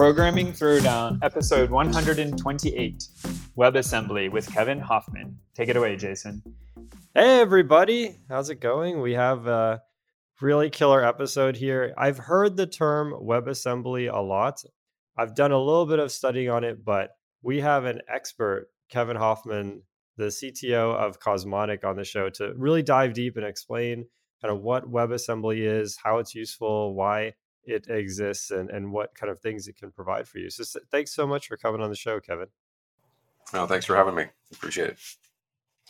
Programming Throwdown, episode 128 WebAssembly with Kevin Hoffman. Take it away, Jason. Hey, everybody. How's it going? We have a really killer episode here. I've heard the term WebAssembly a lot. I've done a little bit of studying on it, but we have an expert, Kevin Hoffman, the CTO of Cosmonic, on the show to really dive deep and explain kind of what WebAssembly is, how it's useful, why it exists and, and what kind of things it can provide for you. So thanks so much for coming on the show, Kevin. Well, thanks for having me. Appreciate it.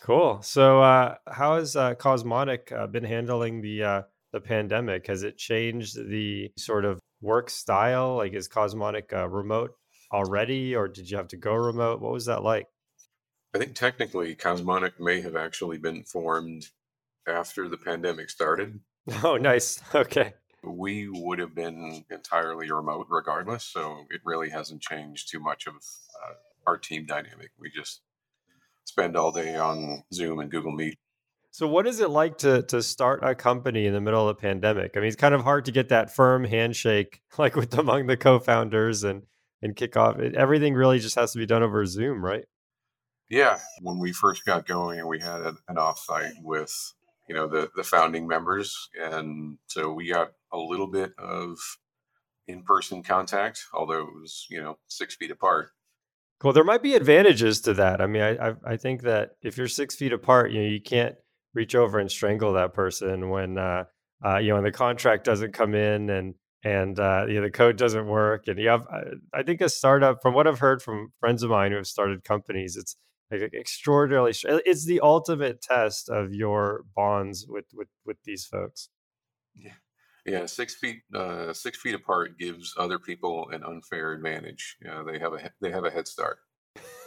Cool. So, uh, how has uh, Cosmonic uh, been handling the uh, the pandemic? Has it changed the sort of work style? Like, is Cosmonic uh, remote already, or did you have to go remote? What was that like? I think technically, Cosmonic may have actually been formed after the pandemic started. Oh, nice. Okay we would have been entirely remote regardless. So it really hasn't changed too much of uh, our team dynamic. We just spend all day on Zoom and Google Meet. So what is it like to to start a company in the middle of a pandemic? I mean, it's kind of hard to get that firm handshake like with among the co-founders and and kick off. It, everything really just has to be done over Zoom, right? Yeah, when we first got going, and we had an offsite with you know the the founding members, and so we got a little bit of in-person contact, although it was you know six feet apart. Well, there might be advantages to that. I mean, I I, I think that if you're six feet apart, you know, you can't reach over and strangle that person when uh, uh, you know when the contract doesn't come in and and uh, you know the code doesn't work. And you have, I think, a startup. From what I've heard from friends of mine who have started companies, it's like extraordinarily it's the ultimate test of your bonds with with with these folks yeah yeah six feet uh six feet apart gives other people an unfair advantage. Yeah they have a they have a head start.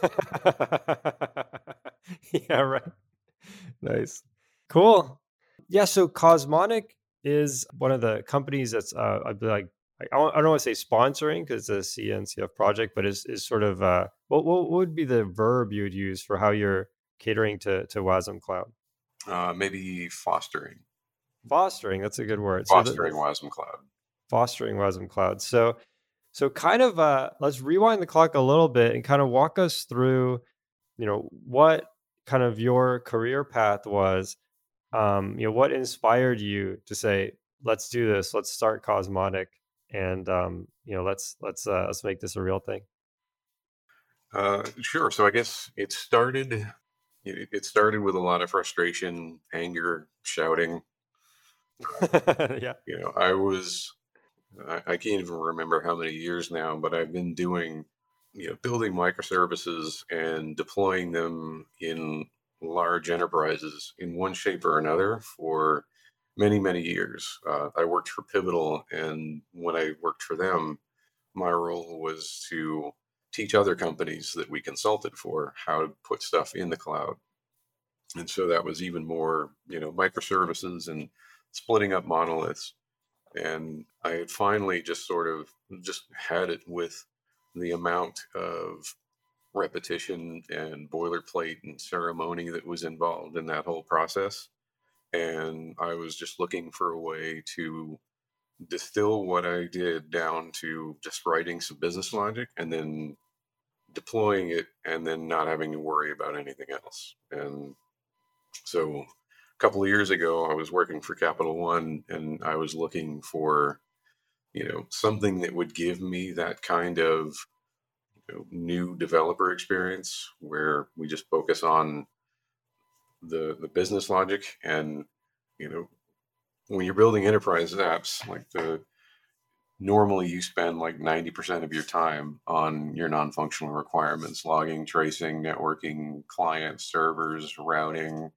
Yeah right. Nice. Cool. Yeah so cosmonic is one of the companies that's uh i'd be like I don't want to say sponsoring because it's a CNCF project, but is is sort of uh, what what would be the verb you would use for how you're catering to to WASM Cloud? Uh, maybe fostering. Fostering, that's a good word. Fostering so the, WASM Cloud. Fostering WASM Cloud. So so kind of uh, let's rewind the clock a little bit and kind of walk us through, you know, what kind of your career path was. Um, you know, what inspired you to say, let's do this, let's start Cosmonic and um, you know let's let's uh, let's make this a real thing. Uh, sure. So I guess it started. It started with a lot of frustration, anger, shouting. yeah. You know, I was. I, I can't even remember how many years now, but I've been doing, you know, building microservices and deploying them in large enterprises in one shape or another for many, many years. Uh, I worked for Pivotal, and when I worked for them, my role was to teach other companies that we consulted for how to put stuff in the cloud. And so that was even more, you know, microservices and splitting up monoliths. And I had finally just sort of just had it with the amount of repetition and boilerplate and ceremony that was involved in that whole process and I was just looking for a way to distill what I did down to just writing some business logic and then deploying it and then not having to worry about anything else. And so couple of years ago, I was working for Capital One and I was looking for, you know, something that would give me that kind of you know, new developer experience where we just focus on the the business logic and you know when you're building enterprise apps like the normally you spend like 90% of your time on your non-functional requirements logging tracing networking clients servers routing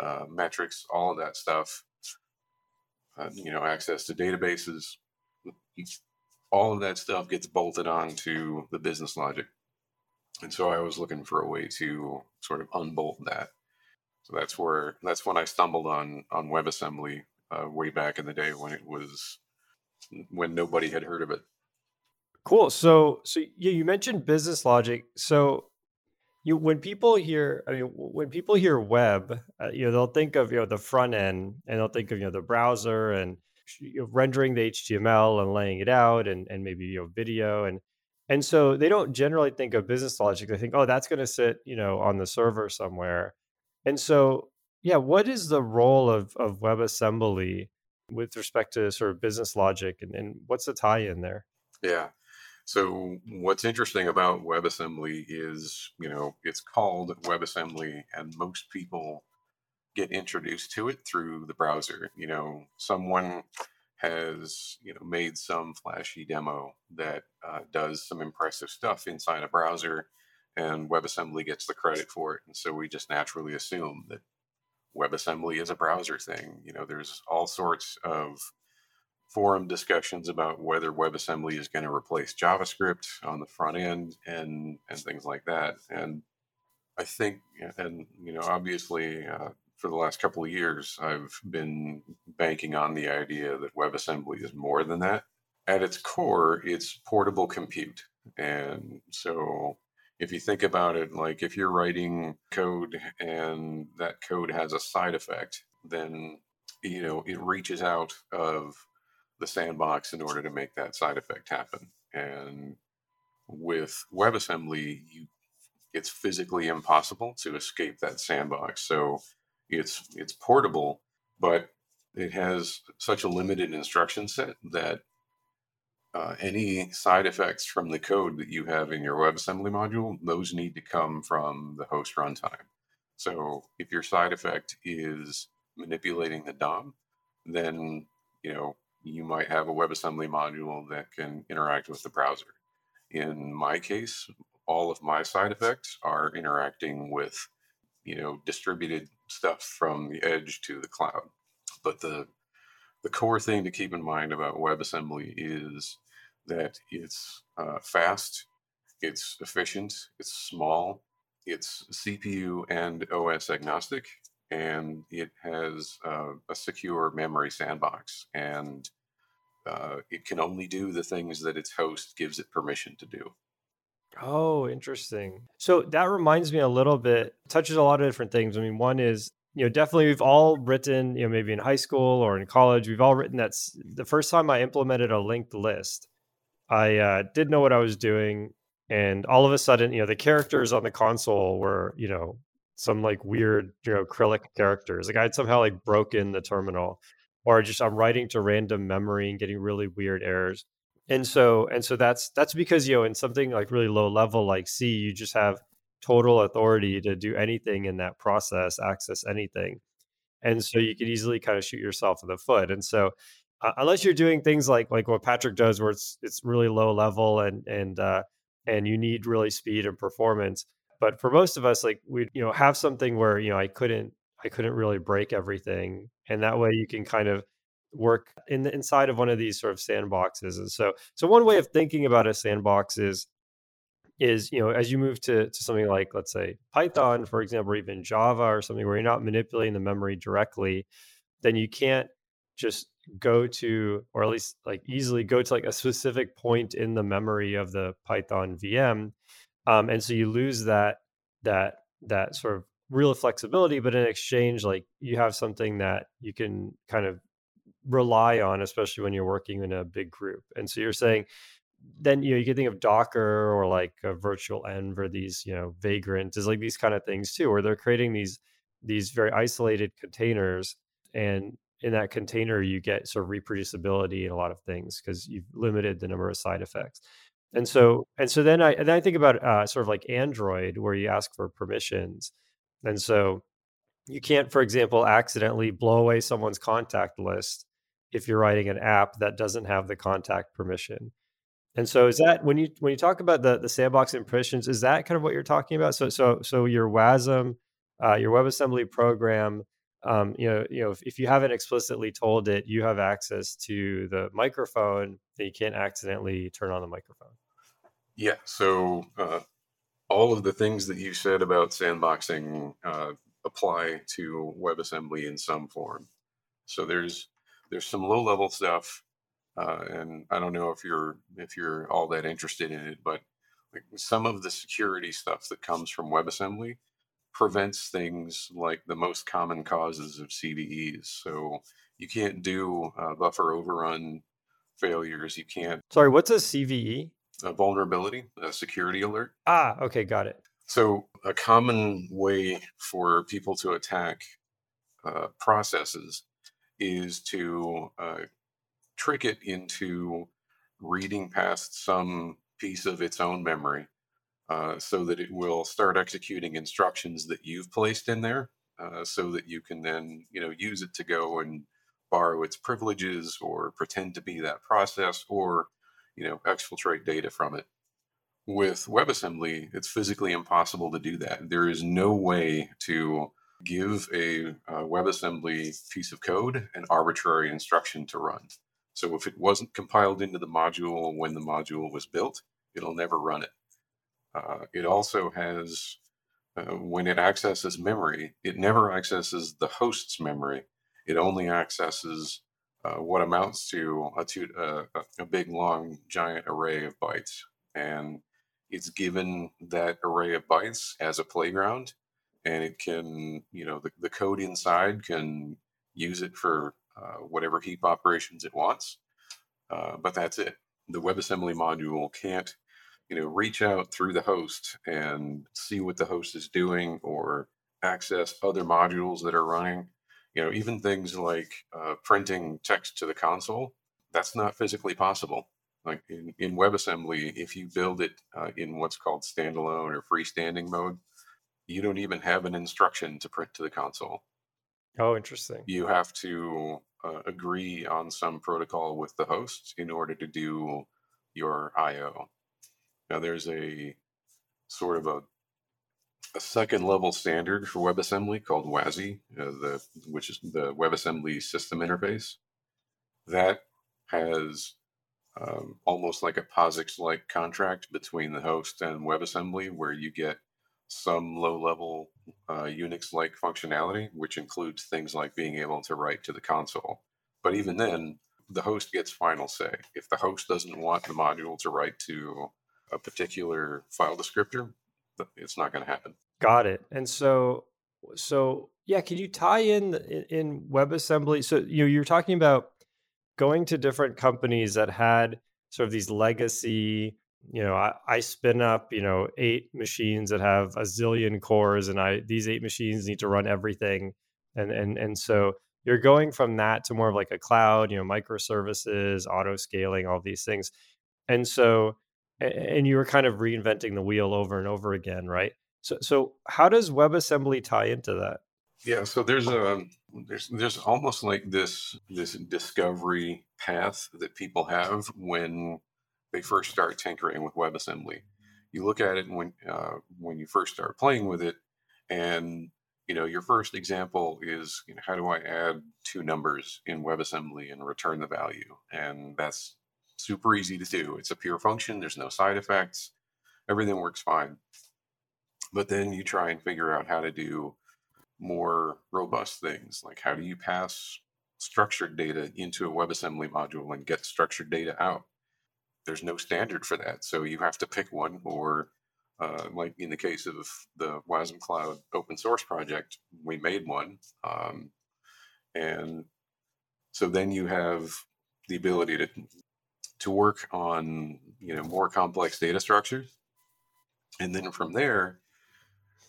uh, metrics all of that stuff uh, you know access to databases all of that stuff gets bolted onto the business logic and so i was looking for a way to sort of unbolt that so that's where that's when I stumbled on on WebAssembly uh, way back in the day when it was when nobody had heard of it. Cool. So so yeah, you mentioned business logic. So you when people hear I mean when people hear web, uh, you know they'll think of you know the front end and they'll think of you know the browser and you know, rendering the HTML and laying it out and and maybe you know video and And so they don't generally think of business logic. They think, oh, that's going to sit, you know, on the server somewhere. And so, yeah, what is the role of, of WebAssembly with respect to sort of business logic and, and what's the tie in there? Yeah. So what's interesting about WebAssembly is, you know, it's called WebAssembly and most people get introduced to it through the browser. You know, someone has you know made some flashy demo that uh, does some impressive stuff inside a browser, and WebAssembly gets the credit for it. And so we just naturally assume that WebAssembly is a browser thing. You know, there's all sorts of forum discussions about whether WebAssembly is going to replace JavaScript on the front end and and things like that. And I think, and you know, obviously, uh, for the last couple of years, I've been banking on the idea that WebAssembly is more than that. At its core, it's portable compute. And so if you think about it, like if you're writing code and that code has a side effect, then you know it reaches out of the sandbox in order to make that side effect happen. And with WebAssembly, you it's physically impossible to escape that sandbox. So it's it's portable, but it has such a limited instruction set that uh, any side effects from the code that you have in your WebAssembly module, those need to come from the host runtime. So if your side effect is manipulating the DOM, then you know you might have a WebAssembly module that can interact with the browser. In my case, all of my side effects are interacting with you know distributed stuff from the edge to the cloud. But the the core thing to keep in mind about WebAssembly is that it's uh, fast, it's efficient, it's small, it's CPU and OS agnostic, and it has uh, a secure memory sandbox. And uh, it can only do the things that its host gives it permission to do. Oh, interesting. So that reminds me a little bit, touches a lot of different things. I mean, one is, you know, definitely we've all written, you know, maybe in high school or in college, we've all written that the first time I implemented a linked list, I uh, didn't know what I was doing. And all of a sudden, you know, the characters on the console were, you know, some like weird, you know, acrylic characters. Like I had somehow like broken the terminal or just I'm writing to random memory and getting really weird errors and so and so that's that's because you know in something like really low level like c you just have total authority to do anything in that process access anything and so you could easily kind of shoot yourself in the foot and so uh, unless you're doing things like like what patrick does where it's it's really low level and and uh and you need really speed and performance but for most of us like we you know have something where you know i couldn't i couldn't really break everything and that way you can kind of work in the inside of one of these sort of sandboxes. And so, so one way of thinking about a sandbox is is you know as you move to, to something like let's say python for example or even java or something where you're not manipulating the memory directly then you can't just go to or at least like easily go to like a specific point in the memory of the python vm um, and so you lose that that that sort of real flexibility but in exchange like you have something that you can kind of rely on, especially when you're working in a big group. And so you're saying, then you know you can think of Docker or like a virtual env or these you know Vagrant is like these kind of things too, where they're creating these these very isolated containers, and in that container you get sort of reproducibility and a lot of things because you've limited the number of side effects. And so and so then I and then I think about uh, sort of like Android where you ask for permissions, and so you can't, for example, accidentally blow away someone's contact list if you're writing an app that doesn't have the contact permission. And so is that when you when you talk about the the sandbox and permissions, is that kind of what you're talking about? So so so your WASM, uh, your WebAssembly program, um, you know, you know, if, if, you haven't explicitly told it you have access to the microphone, then you can't accidentally turn on the microphone. Yeah. So uh, all of the things that you said about sandboxing uh, apply to WebAssembly in some form. So there's there's some low level stuff, uh, and I don't know if you're if you're all that interested in it, but like some of the security stuff that comes from WebAssembly prevents things like the most common causes of CVEs. So you can't do uh, buffer overrun failures. You can't. Sorry, what's a CVE? a vulnerability, a security alert. Ah, okay, got it. So, a common way for people to attack uh, processes is to uh, trick it into reading past some piece of its own memory uh, so that it will start executing instructions that you've placed in there uh, so that you can then you know use it to go and borrow its privileges or pretend to be that process or you know exfiltrate data from it. With WebAssembly it's physically impossible to do that. There is no way to give a, a WebAssembly piece of code an arbitrary instruction to run. So if it wasn't compiled into the module when the module was built it'll never run it uh, it also has uh, when it accesses memory it never accesses the host's memory it only accesses uh, what amounts to a, two, uh, a big, long, giant array of bytes. And it's given that array of bytes as a playground, and it can, you know, the, the code inside can use it for uh, whatever heap operations it wants. Uh, but that's it. The WebAssembly module can't, you know, reach out through the host and see what the host is doing or access other modules that are running you know, even things like uh, printing text to the console, that's not physically possible. Like in, in WebAssembly, if you build it uh, in what's called standalone or freestanding mode, you don't even have an instruction to print to the console. Oh, interesting. You have to uh, agree on some protocol with the host in order to do your I/O. Now, there's a sort of a a second level standard for WebAssembly called WASI, uh, the, which is the WebAssembly system interface. That has um, almost like a POSIX like contract between the host and WebAssembly, where you get some low level uh, Unix like functionality, which includes things like being able to write to the console. But even then, the host gets final say. If the host doesn't want the module to write to a particular file descriptor, it's not going to happen. Got it. And so, so yeah, can you tie in in WebAssembly? So you know, you're talking about going to different companies that had sort of these legacy. You know, I, I spin up you know eight machines that have a zillion cores, and I these eight machines need to run everything, and and and so you're going from that to more of like a cloud, you know, microservices, auto scaling, all these things, and so and you were kind of reinventing the wheel over and over again, right? So, so how does WebAssembly tie into that? Yeah, so there's a there's there's almost like this this discovery path that people have when they first start tinkering with WebAssembly. You look at it when uh, when you first start playing with it, and you know your first example is you know, how do I add two numbers in WebAssembly and return the value, and that's super easy to do. It's a pure function. There's no side effects. Everything works fine. But then you try and figure out how to do more robust things, like how do you pass structured data into a WebAssembly module and get structured data out? There's no standard for that. So you have to pick one, or uh, like in the case of the WASM Cloud open source project, we made one. Um, and so then you have the ability to to work on you know more complex data structures. And then from there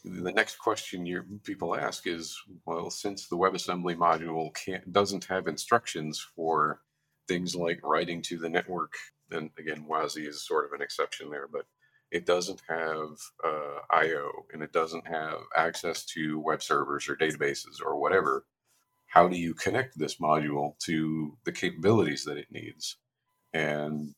the next question your people ask is well since the webassembly module can't doesn't have instructions for things like writing to the network and again WASI is sort of an exception there but it doesn't have uh, io and it doesn't have access to web servers or databases or whatever. How do you connect this module to the capabilities that it needs and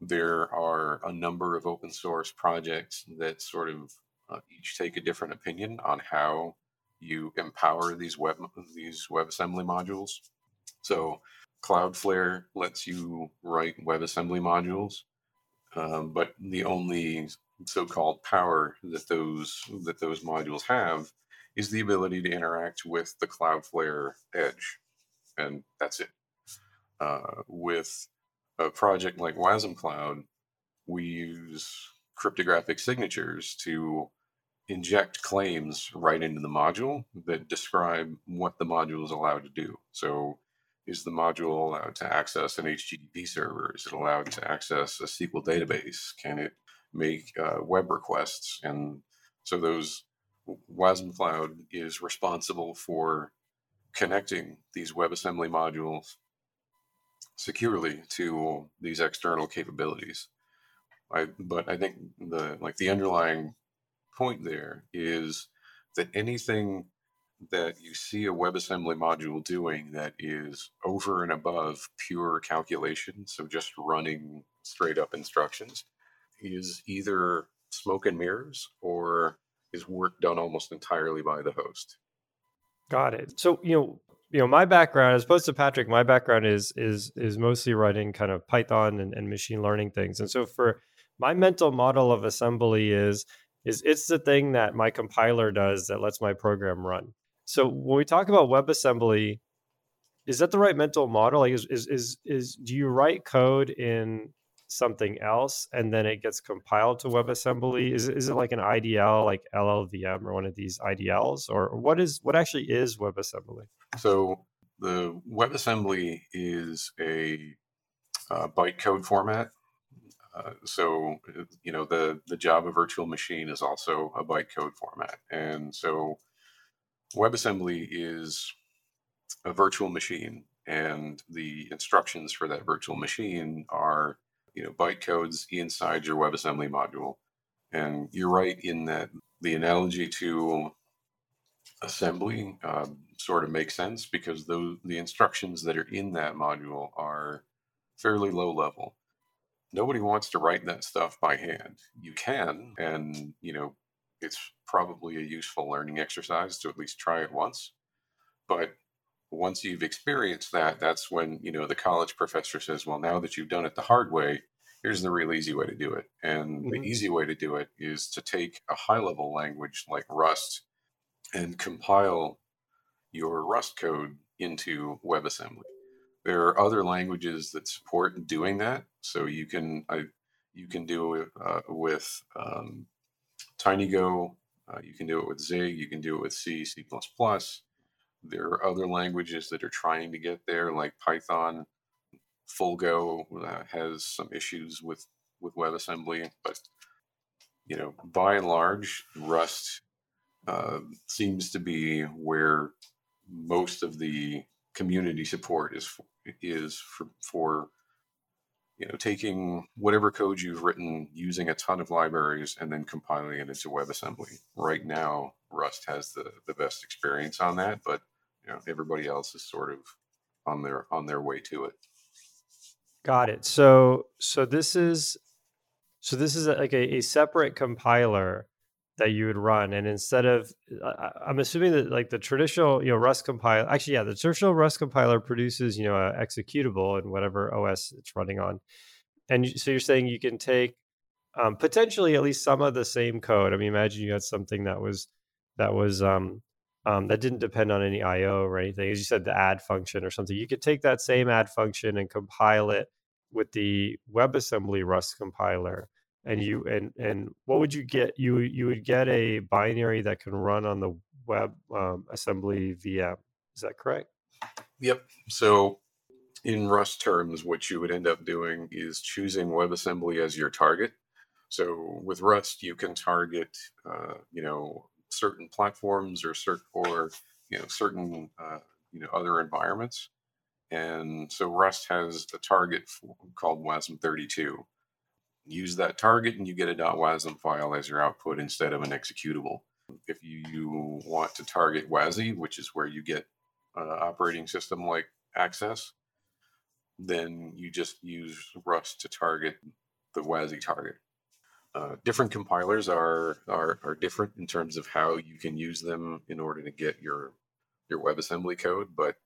there are a number of open source projects that sort of uh, each take a different opinion on how you empower these web these WebAssembly modules. So Cloudflare lets you write WebAssembly modules, um, but the only so-called power that those that those modules have is the ability to interact with the Cloudflare edge, and that's it. Uh, with a project like WASM Cloud, we use cryptographic signatures to inject claims right into the module that describe what the module is allowed to do. So is the module allowed to access an HTTP server? Is it allowed to access a SQL database? Can it make uh, web requests? And so those WASM Cloud is responsible for connecting these WebAssembly modules securely to these external capabilities. I, but I think the like the underlying point there is that anything that you see a WebAssembly module doing that is over and above pure calculation, so just running straight up instructions, is either smoke and mirrors or is work done almost entirely by the host. Got it. So you know, you know, my background, as opposed to Patrick, my background is is is mostly writing kind of Python and, and machine learning things. And so for my mental model of assembly is is it's the thing that my compiler does that lets my program run. So when we talk about WebAssembly, is that the right mental model? Like is is is, is do you write code in something else and then it gets compiled to WebAssembly? Is is it like an IDL like LLVM or one of these IDLs or what is what actually is WebAssembly? So the WebAssembly is a uh, bytecode format. Uh, so you know the the Java virtual machine is also a bytecode format, and so WebAssembly is a virtual machine, and the instructions for that virtual machine are, you know, bytecodes inside your WebAssembly module. And you're right in that the analogy to assembly um, sort of makes sense because those the instructions that are in that module are fairly low level. Nobody wants to write that stuff by hand. You can, and you know, it's probably a useful learning exercise to at least try it once. But once you've experienced that, that's when, you know, the college professor says, well, now that you've done it the hard way, here's the real easy way to do it. And mm-hmm. the easy way to do it is to take a high level language like Rust and compile your Rust code into WebAssembly. There are other languages that support doing that. So you can, I, you can do it uh, with um, TinyGo. Uh, you can do it with Zig. You can do it with C, C++. There are other languages that are trying to get there, like Python. Fullgo uh, has some issues with with WebAssembly, but you know, by and large, Rust uh, seems to be where most of the community support is is for, for you know, taking whatever code you've written using a ton of libraries and then compiling it into WebAssembly. Right now, Rust has the, the best experience on that, but you know, everybody else is sort of on their on their way to it. Got it. So so this is so this is like a, a separate compiler that you would run and instead of i'm assuming that like the traditional you know rust compiler actually yeah the traditional rust compiler produces you know a executable in whatever os it's running on and so you're saying you can take um, potentially at least some of the same code i mean imagine you had something that was that was um, um, that didn't depend on any io or anything as you said the add function or something. You could take that same add function and compile it with the webassembly rust compiler and you and and what would you get? You you would get a binary that can run on the web um, assembly vm is that correct? Yep. So in rust terms what you would end up doing is choosing webassembly as your target. So with rust you can target uh, you know certain platforms or certain or you know certain uh, you know other environments and so rust has a target called wasm32 use that target and you get a .wasm file as your output instead of an executable. If you, you want to target WASI, which is where you get uh, operating system like access, then you just use Rust to target the WASI target. Uh, different compilers are, are are different in terms of how you can use them in order to get your your WebAssembly code, but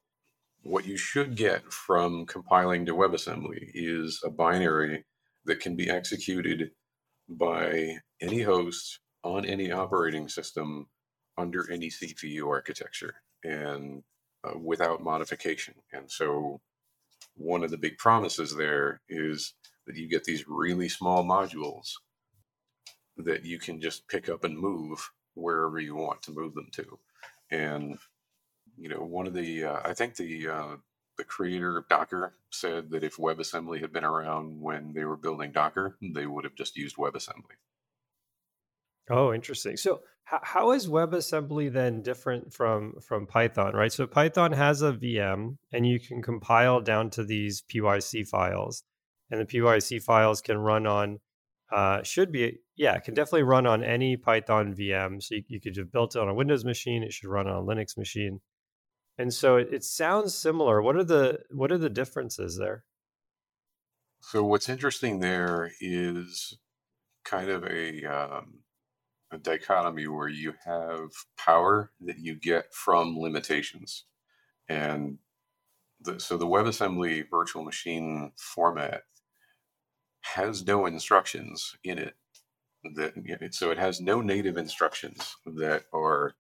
what you should get from compiling to WebAssembly is a binary that can be executed by any host on any operating system under any CPU architecture and uh, without modification. And so, one of the big promises there is that you get these really small modules that you can just pick up and move wherever you want to move them to. And you know, one of the uh, I think the uh, the creator of Docker said that if WebAssembly had been around when they were building Docker, they would have just used WebAssembly. Oh, interesting. So how, how is WebAssembly then different from from Python, right? So Python has a VM and you can compile down to these PYC files. And the PYC files can run on uh, should be yeah, can definitely run on any Python VM. So you, you could have built it on a Windows machine, it should run on a Linux machine. And so it, it sounds similar. What are the what are the differences there? So what's interesting there is kind of a um, a dichotomy where you have power that you get from limitations. And the, so the WebAssembly virtual machine format has no instructions in it. That so it has no native instructions that are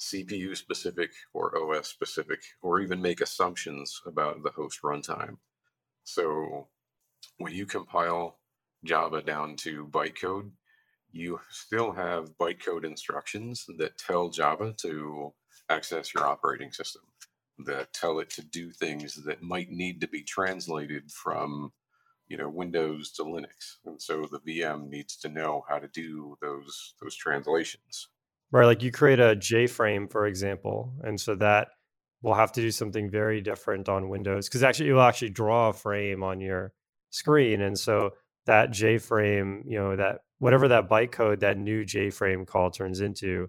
CPU specific or OS specific, or even make assumptions about the host runtime. So when you compile Java down to bytecode, you still have bytecode instructions that tell Java to access your operating system, that tell it to do things that might need to be translated from you know Windows to Linux, and so the VM needs to know how to do those those translations. Right, like you create a JFrame, for example, and so that will have to do something very different on Windows because actually it will actually draw a frame on your screen, and so that JFrame, you know, that whatever that bytecode, that new JFrame call turns into,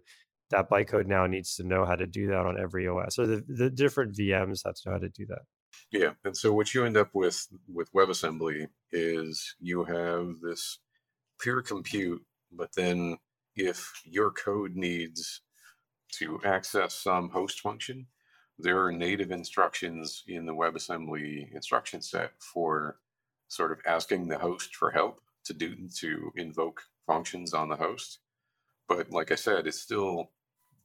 that bytecode now needs to know how to do that on every OS. So the, the different VMs have to know how to do that. Yeah, and so what you end up with with WebAssembly is you have this pure compute, but then if your code needs to access some host function, there are native instructions in the WebAssembly instruction set for sort of asking the host for help to do to invoke functions on the host. But like I said, it's still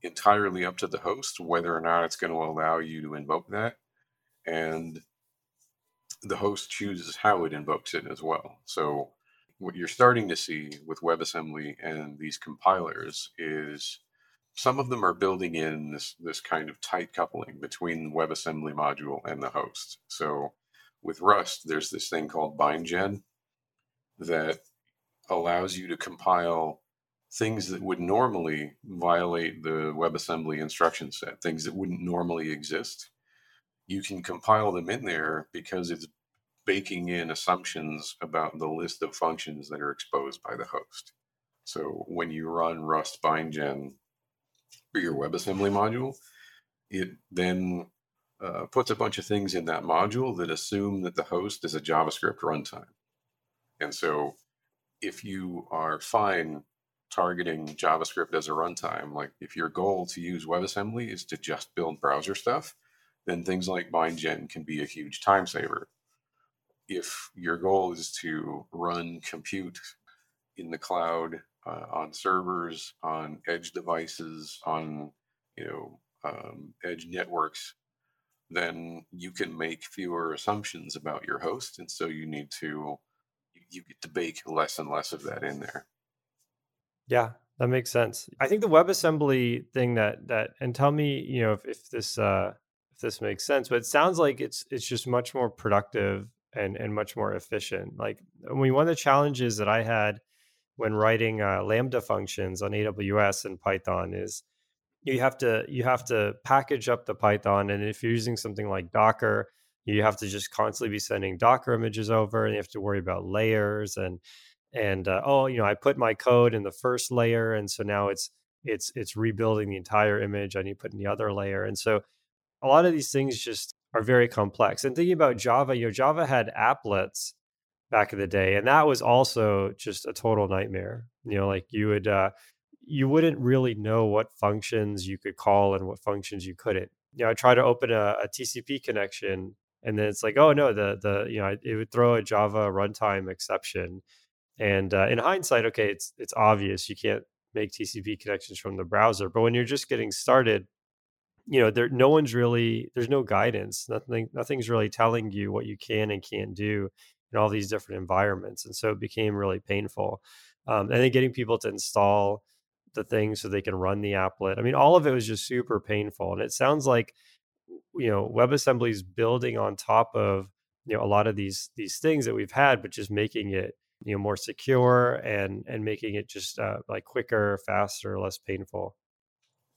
entirely up to the host whether or not it's going to allow you to invoke that. And the host chooses how it invokes it as well. So what you're starting to see with WebAssembly and these compilers is some of them are building in this this kind of tight coupling between the WebAssembly module and the host. So with Rust, there's this thing called bindgen that allows you to compile things that would normally violate the WebAssembly instruction set, things that wouldn't normally exist. You can compile them in there because it's baking in assumptions about the list of functions that are exposed by the host. So when you run Rust bindgen for your WebAssembly module, it then uh, puts a bunch of things in that module that assume that the host is a JavaScript runtime. And so if you are fine targeting JavaScript as a runtime, like if your goal to use WebAssembly is to just build browser stuff, then things like bindgen can be a huge time saver. If your goal is to run compute in the cloud, uh, on servers, on edge devices, on you know um, edge networks, then you can make fewer assumptions about your host, and so you need to you get to bake less and less of that in there. Yeah, that makes sense. I think the WebAssembly thing that that and tell me, you know, if, if this uh if this makes sense, but it sounds like it's it's just much more productive and and much more efficient. Like I mean, one of the challenges that I had when writing uh, Lambda functions on AWS and Python is you have to you have to package up the Python, and if you're using something like Docker, you have to just constantly be sending Docker images over, and you have to worry about layers and and uh, oh, you know, I put my code in the first layer, and so now it's it's it's rebuilding the entire image. I need put in the other layer, and so a lot of these things just are very complex. And thinking about Java, you know, Java had applets back in the day, and that was also just a total nightmare. You know, like you would uh, you wouldn't really know what functions you could call and what functions you couldn't. You know, I try to open a, a TCP connection and then it's like oh no the the you know it would throw a java runtime exception and uh, in hindsight okay it's it's obvious you can't make tcp connections from the browser but when you're just getting started you know there no one's really there's no guidance nothing nothing's really telling you what you can and can't do in all these different environments and so it became really painful um, and then getting people to install the things so they can run the applet i mean all of it was just super painful and it sounds like you know WebAssembly is building on top of you know a lot of these these things that we've had, but just making it you know more secure and and making it just uh, like quicker, faster, less painful.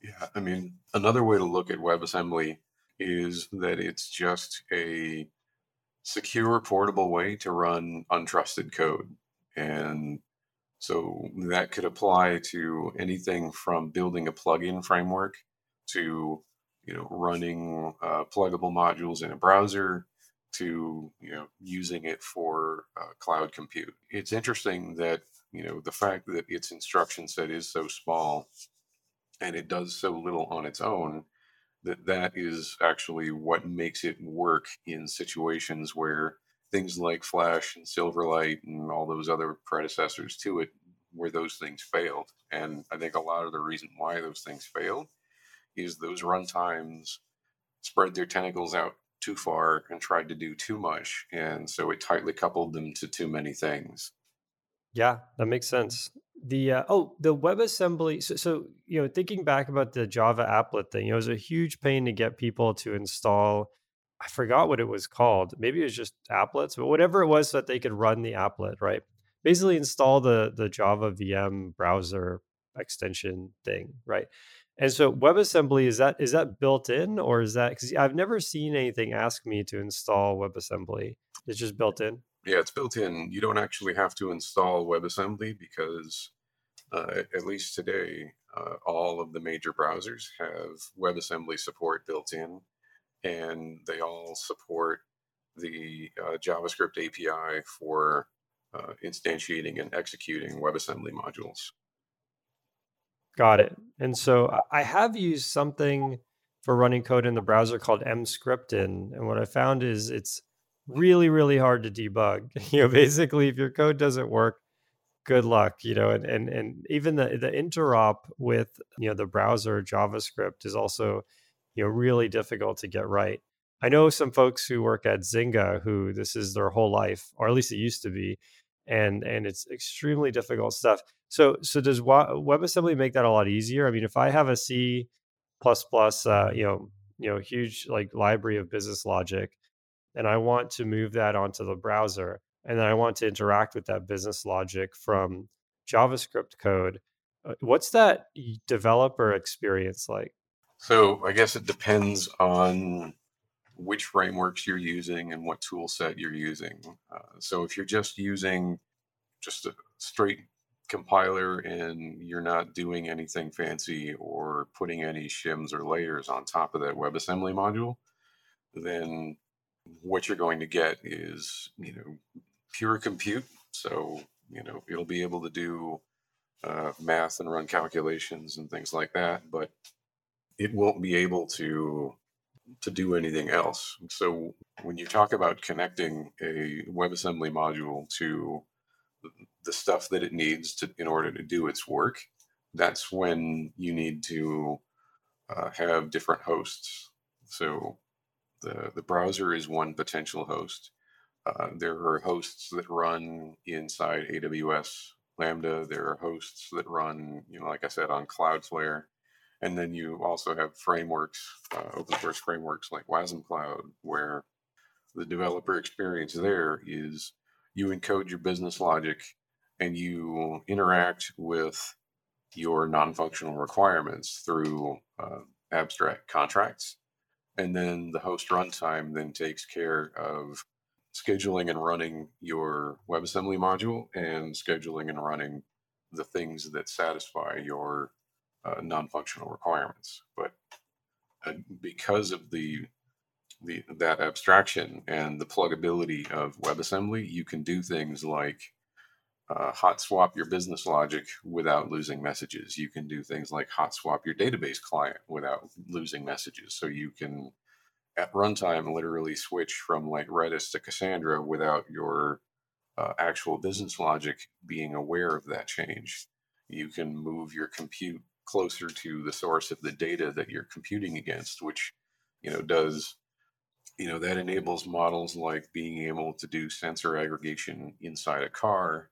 Yeah, I mean, another way to look at WebAssembly is that it's just a secure, portable way to run untrusted code. And so that could apply to anything from building a plugin framework to you know running uh, pluggable modules in a browser to you know using it for uh, cloud compute. It's interesting that you know the fact that its instruction set is so small and it does so little on its own that that is actually what makes it work in situations where things like Flash and Silverlight and all those other predecessors to it, where those things failed. And I think a lot of the reason why those things failed is those runtimes spread their tentacles out too far and tried to do too much. And so it tightly coupled them to too many things. Yeah, that makes sense the uh, oh the WebAssembly. So, so you know, thinking back about the Java applet thing, it was a huge pain to get people to install. I forgot what it was called. Maybe it was just applets, but whatever it was, so that they could run the applet. Right, basically install the the Java VM browser extension thing. Right, and so WebAssembly is that is that built in or is that because I've never seen anything ask me to install WebAssembly. It's just built in. Yeah, it's built in. You don't actually have to install WebAssembly because, uh, at least today, uh, all of the major browsers have WebAssembly support built in, and they all support the uh, JavaScript API for uh, instantiating and executing WebAssembly modules. Got it. And so I have used something for running code in the browser called Emscripten, and what I found is it's really really hard to debug. You know basically if your code doesn't work good luck you know and and, and even the the interop with you know the browser javascript is also you know really difficult to get right. I know some folks who work at zynga who this is their whole life or at least it used to be and and it's extremely difficult stuff. So so does webassembly make that a lot easier? I mean if i have a c plus plus uh you know you know huge like library of business logic and I want to move that onto the browser, and then I want to interact with that business logic from JavaScript code. Uh, what's that developer experience like? So I guess it depends on which frameworks you're using and what tool set you're using. Uh, so if you're just using just a straight compiler and you're not doing anything fancy or putting any shims or layers on top of that WebAssembly module, then what you're going to get is you know pure compute. So you know it'll be able to do uh, math and run calculations and things like that but it won't be able to to do anything else. So when you talk about connecting a webassembly module to the stuff that it needs to in order to do its work that's when you need to uh, have different hosts. So the, the browser is one potential host. Uh, there are hosts that run inside AWS Lambda. There are hosts that run, you know, like I said, on Cloudflare. And then you also have frameworks, uh, open source frameworks like Wasm Cloud, where the developer experience there is you encode your business logic and you interact with your non functional requirements through uh, abstract contracts and then the host runtime then takes care of scheduling and running your WebAssembly module and scheduling and running the things that satisfy your uh, non-functional requirements. But uh, because of the the that abstraction and the pluggability of WebAssembly, you can do things like uh, hot swap your business logic without losing messages. You can do things like hot swap your database client without losing messages. So you can, at runtime, literally switch from like Redis to Cassandra without your uh, actual business logic being aware of that change. You can move your compute closer to the source of the data that you're computing against, which you know does you know that enables models like being able to do sensor aggregation inside a car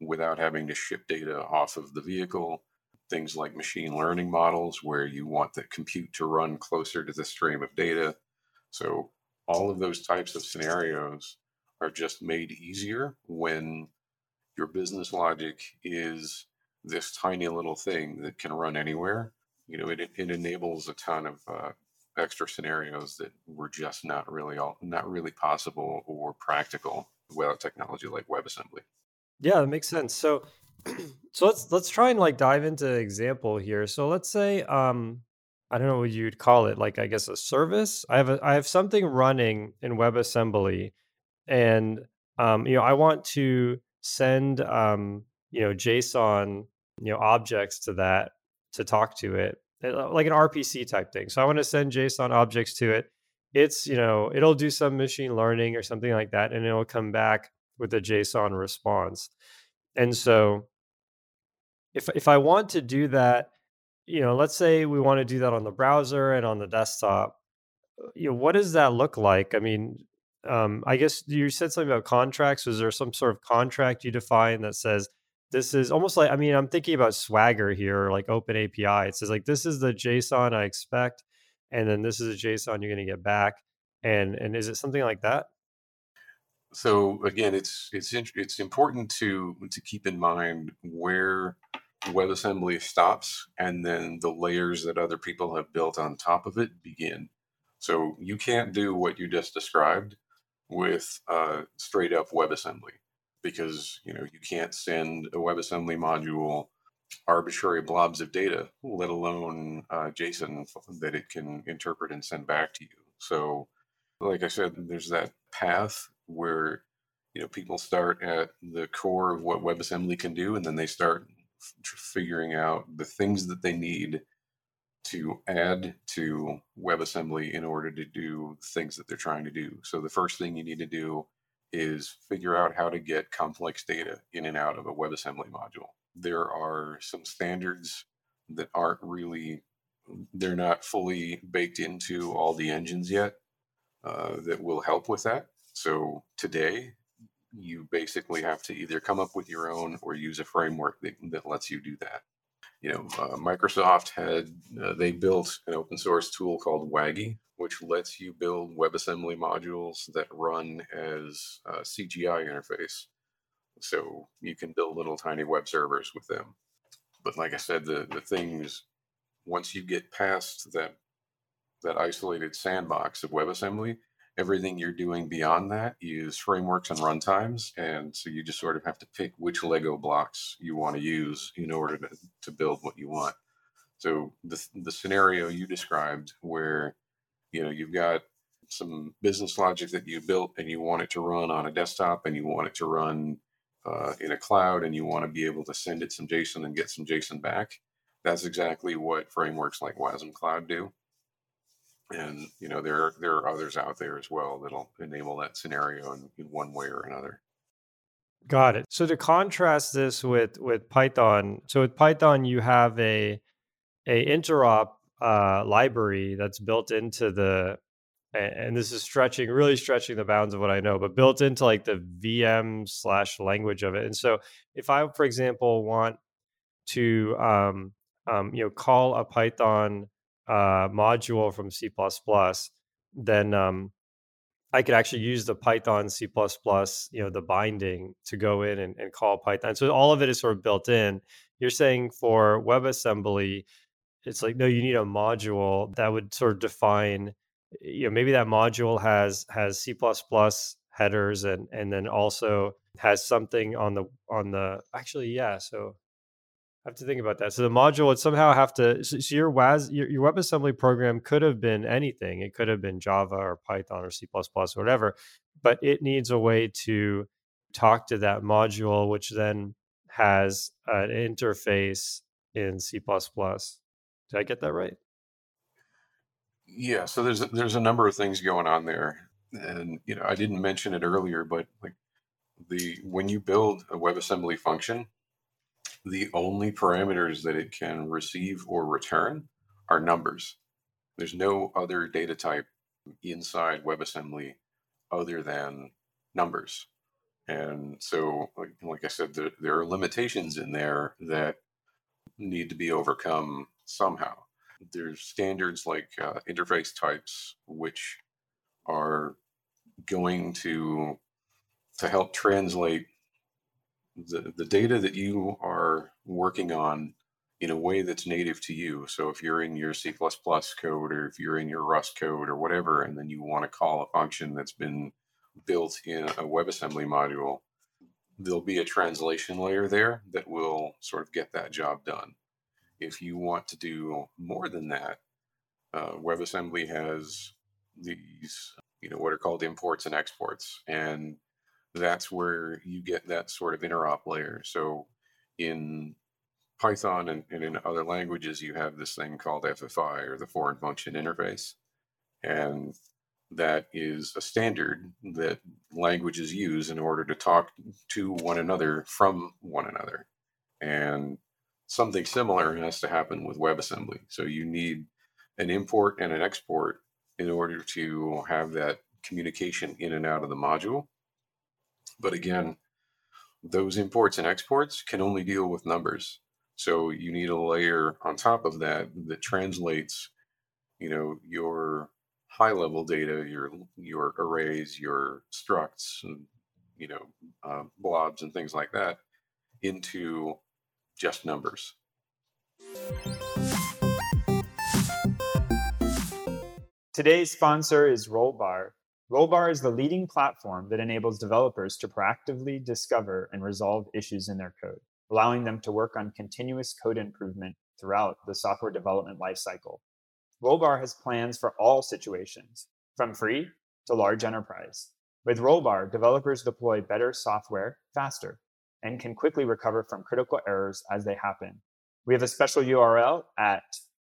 without having to ship data off of the vehicle. things like machine learning models where you want the compute to run closer to the stream of data. So all of those types of scenarios are just made easier when your business logic is this tiny little thing that can run anywhere. You know, it, it enables a ton of uh, extra scenarios that were just not really all, not really possible or practical without technology like WebAssembly. Yeah, that makes sense. So, so let's let's try and like dive into example here. So let's say, um, I don't know what you'd call it, like I guess a service. I have a I have something running in WebAssembly, and um, you know I want to send um, you know JSON you know objects to that to talk to it uh, like an RPC type thing. So I want to send JSON objects to it. It's, you know, it'll do some machine learning or something like that, and it'll come back with a JSON response. And so if if I want to do that, you know, let's say we want to do that on the browser and on the desktop, uh, you know, what does that look like? I mean, um, I guess you said something about contracts. Was there some sort of contract you define that says this is almost like I mean I'm thinking about Swagger here, like Open API. It says like this is the JSON I expect, and then this is a JSON you're going to get back, and and is it something like that? So again, it's it's it's important to to keep in mind where WebAssembly stops, and then the layers that other people have built on top of it begin. So you can't do what you just described with uh, straight up WebAssembly because you know you can't send a WebAssembly module arbitrary blobs of data, let alone uh, JSON that it can interpret and send back to you. So, like I said, there's that path where you know people start at the core of what WebAssembly can do, and then they start figuring out the things that they need to add to WebAssembly in order to do things that they're trying to do. So the first thing you need to do is figure out how to get complex data in and out of a WebAssembly module. There are some standards that aren't really, they're not fully baked into all the engines yet uh, that will help with that. So today, you basically have to either come up with your own or use a framework that, that lets you do that. You know, uh, Microsoft had, uh, they built an open source tool called WAGI, which lets you build WebAssembly modules that run as a CGI interface. So you can build little tiny web servers with them. But like I said, the, the things, once you get past that, that isolated sandbox of WebAssembly, everything you're doing beyond that is frameworks and runtimes. And so you just sort of have to pick which Lego blocks you want to use in order to, to build what you want. So the, the scenario you described where you know you've got some business logic that you built and you want it to run on a desktop and you want it to run uh, in a cloud and you want to be able to send it some JSON and get some JSON back. That's exactly what frameworks like Wasm Cloud do. And you know there there are others out there as well that'll enable that scenario in, in one way or another. Got it. So to contrast this with with Python, so with Python you have a a interop uh, library that's built into the and this is stretching really stretching the bounds of what i know but built into like the vm slash language of it and so if i for example want to um, um, you know call a python uh, module from c++ then um, i could actually use the python c++ you know the binding to go in and, and call python. So all of it is sort of built in. You're saying for webassembly it's like no you need a module that would sort of define you know maybe that module has has c++ headers and and then also has something on the on the actually yeah so Have to think about that. So the module would somehow have to. So, so your WAS, your, your WebAssembly program could have been anything. It could have been Java or Python or C++ or whatever, but it needs a way to talk to that module, which then has an interface in C++. Did I get that right? Yeah, so there's there's a number of things going on there, and you know I didn't mention it earlier, but like the when you build a WebAssembly function, the only parameters that it can receive or return are numbers. There's no other data type inside WebAssembly other than numbers, and so like, like I said, there, there are limitations in there that need to be overcome somehow. There's standards like uh, interface types, which are going to to help translate the, the data that you are working on in a way that's native to you. So if you're in your C++ code or if you're in your Rust code or whatever, and then you want to call a function that's been built in a WebAssembly module, there'll be a translation layer there that will sort of get that job done. If you want to do more than that, uh, WebAssembly has these, you know, what are called imports and exports. And that's where you get that sort of interop layer. So in Python and, and, in other languages, you have this thing called FFI or the foreign function interface. And that is a standard that languages use in order to talk to one another from one another. And something similar has to happen with WebAssembly. So you need an import and an export in order to have that communication in and out of the module. But again, those imports and exports can only deal with numbers. So you need a layer on top of that that translates, you know, your high level data, your your arrays, your structs, and you know, uh, blobs and things like that, into just numbers. Today's sponsor is Rollbar. Rollbar is the leading platform that enables developers to proactively discover and resolve issues in their code allowing them to work on continuous code improvement throughout the software development lifecycle. Rollbar has plans for all situations, from free to large enterprise. With Rollbar, developers deploy better software faster and can quickly recover from critical errors as they happen. We have a special URL at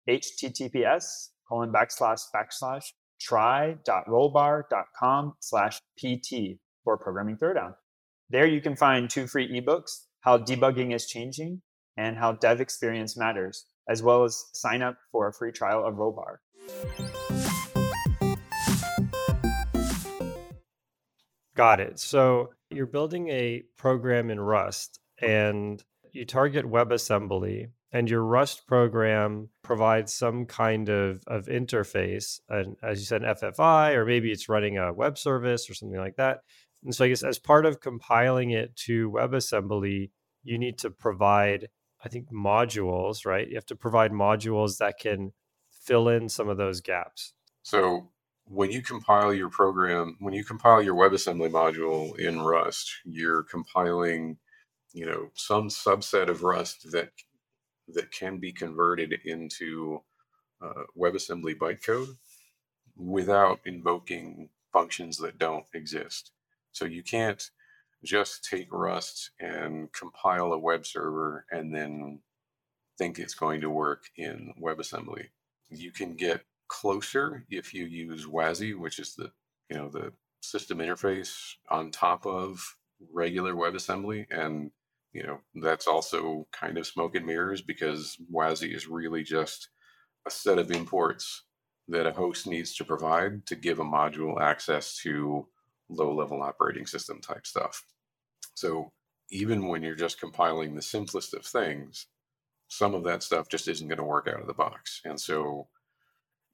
https colon backslash backslash try.rollbar.com slash pt for programming throwdown. There you can find two free ebooks how debugging is changing, and how dev experience matters, as well as sign up for a free trial of Rollbar. Got it. So you're building a program in Rust mm-hmm. and you target WebAssembly, and your Rust program provides some kind of, of interface, and as you said, an FFI, or maybe it's running a web service or something like that. And so I guess as part of compiling it to WebAssembly, you need to provide, I think, modules, right? You have to provide modules that can fill in some of those gaps. So when you compile your program, when you compile your WebAssembly module in Rust, you're compiling, you know, some subset of Rust that that can be converted into uh, WebAssembly bytecode without invoking functions that don't exist. So you can't just take Rust and compile a web server and then think it's going to work in WebAssembly. You can get closer if you use WASI, which is the you know the system interface on top of regular WebAssembly, and you know that's also kind of smoke and mirrors because WASI is really just a set of imports that a host needs to provide to give a module access to low level operating system type stuff. So even when you're just compiling the simplest of things, some of that stuff just isn't going to work out of the box. And so,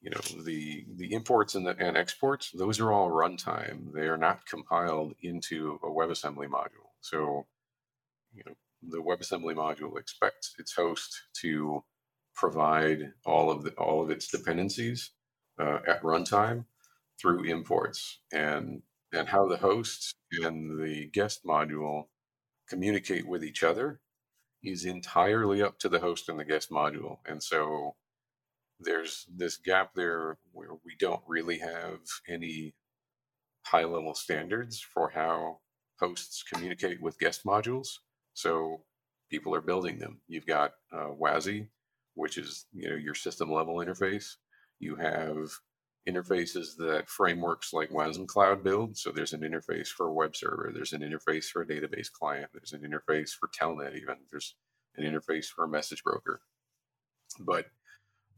you know, the the imports and the and exports, those are all runtime. They are not compiled into a WebAssembly module. So, you know, the WebAssembly module expects its host to provide all of the all of its dependencies uh, at runtime through imports. And and how the host and the guest module communicate with each other is entirely up to the host and the guest module. And so there's this gap there where we don't really have any high level standards for how hosts communicate with guest modules. So people are building them. You've got uh, WASI, which is you know your system level interface. You have interfaces that frameworks like WASM Cloud build. So there's an interface for a web server, there's an interface for a database client, there's an interface for Telnet, even there's an interface for a message broker. But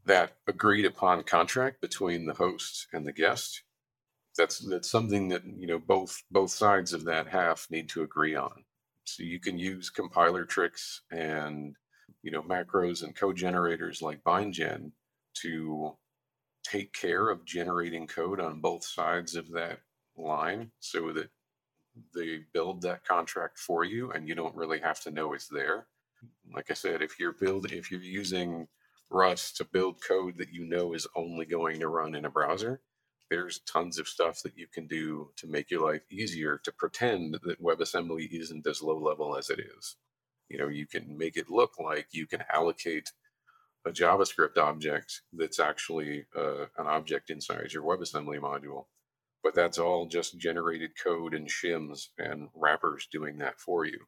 that agreed upon contract between the host and the guest, that's that's something that you know both both sides of that half need to agree on. So you can use compiler tricks and you know, macros and code generators like BindGen to take care of generating code on both sides of that line so that they build that contract for you and you don't really have to know it's there. Like I said, if you're building if you're using Rust to build code that you know is only going to run in a browser, there's tons of stuff that you can do to make your life easier to pretend that WebAssembly isn't as low level as it is. You know, you can make it look like you can allocate a JavaScript object that's actually uh, an object inside your WebAssembly module. But that's all just generated code and shims and wrappers doing that for you.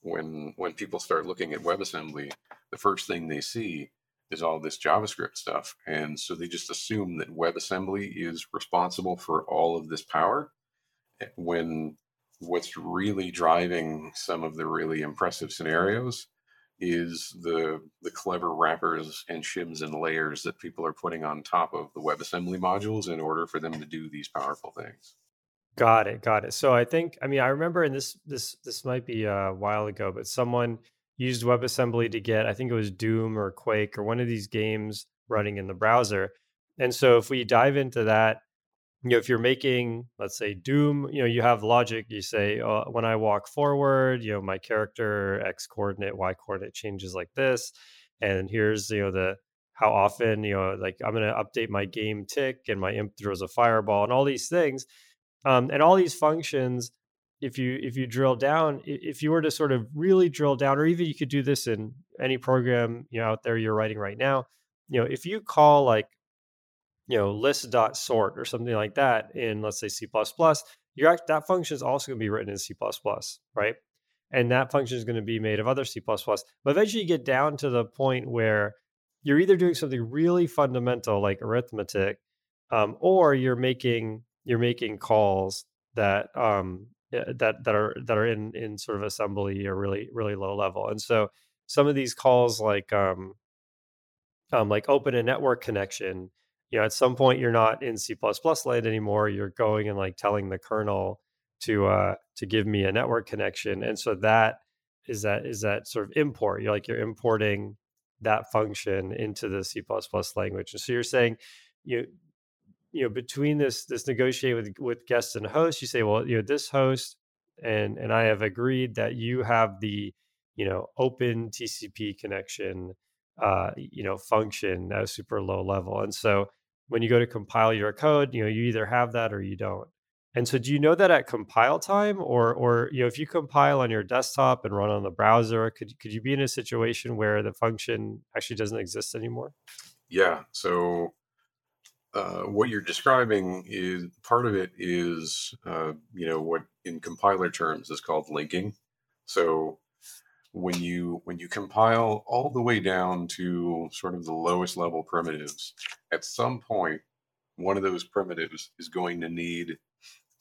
When when people start looking at WebAssembly, the first thing they see is all this JavaScript stuff. And so they just assume that WebAssembly is responsible for all of this power eh, when what's really driving some of the really impressive scenarios is the the clever wrappers and shims and layers that people are putting on top of the WebAssembly modules in order for them to do these powerful things. Got it, got it. So I think I mean I remember in this this this might be a while ago, but someone used WebAssembly to get, I think it was Doom or Quake or one of these games running in the browser. And so if we dive into that, you know, if you're making, let's say Doom, you know, you have logic. You say, oh, when I walk forward, you know, my character X coordinate, Y coordinate changes like this, and here's you know the how often you know like I'm going to update my game tick and my imp throws a fireball and all these things, um, and all these functions if you if you drill down if you were to sort of really drill down or even you could do this in any program you know out there you're writing right now you know if you call like you know list dot sort or something like that in let's say c++ you're that function is also going to be written in c++ right? And that function is going to be made of other c++ but eventually you get down to the point where you're either doing something really fundamental like arithmetic um, or you're making you're making calls that um, that that are that are in in sort of assembly or really really low level. And so some of these calls like um, um like open a network connection you know at some point you're not in c++ land anymore you're going and like telling the kernel to uh to give me a network connection. And so that is that is that sort of import you're like you're importing that function into the c++ language. And so you're saying you you know between this this negotiate with with guests and hosts you say well you know this host and and i have agreed that you have the you know open tcp connection uh you know function at a super low level. And so when you go to compile your code you know you either have that or you don't. And so do you know that at compile time? Or or you know if you compile on your desktop and run on the browser could could you be in a situation where the function actually doesn't exist anymore? Yeah so uh, what you're describing is part of it is uh, you know what in compiler terms is called linking. So when you when you compile all the way down to sort of the lowest level primitives at some point one of those primitives is going to need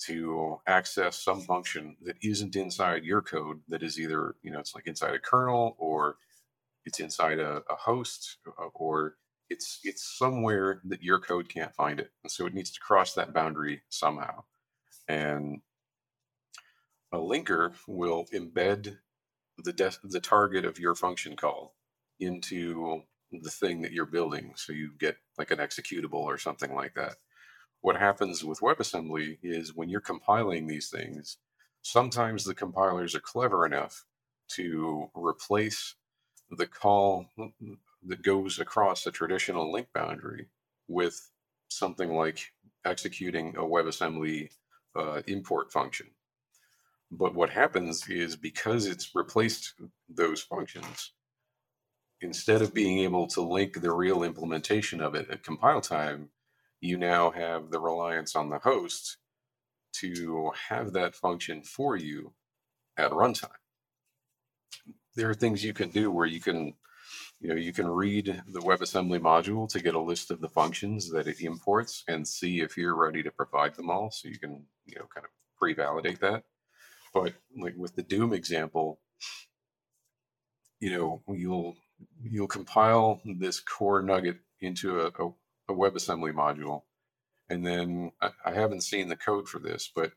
to access some function that isn't inside your code that is either you know it's like inside a kernel or it's inside a, a host uh, or it's it's somewhere that your code can't find it, and so it needs to cross that boundary somehow. And a linker will embed the the target of your function call into the thing that you're building, so you get like an executable or something like that. What happens with WebAssembly is when you're compiling these things, sometimes the compilers are clever enough to replace the call that goes across the traditional link boundary with something like executing a WebAssembly uh, import function. But what happens is because it's replaced those functions, instead of being able to link the real implementation of it at compile time, you now have the reliance on the host to have that function for you at runtime. There are things you can do where you can you know you can read the WebAssembly module to get a list of the functions that it imports and see if you're ready to provide them all so you can you know kind of pre-validate that but like with the doom example you know you'll you'll compile this core nugget into a, a, a WebAssembly module and then I, I haven't seen the code for this but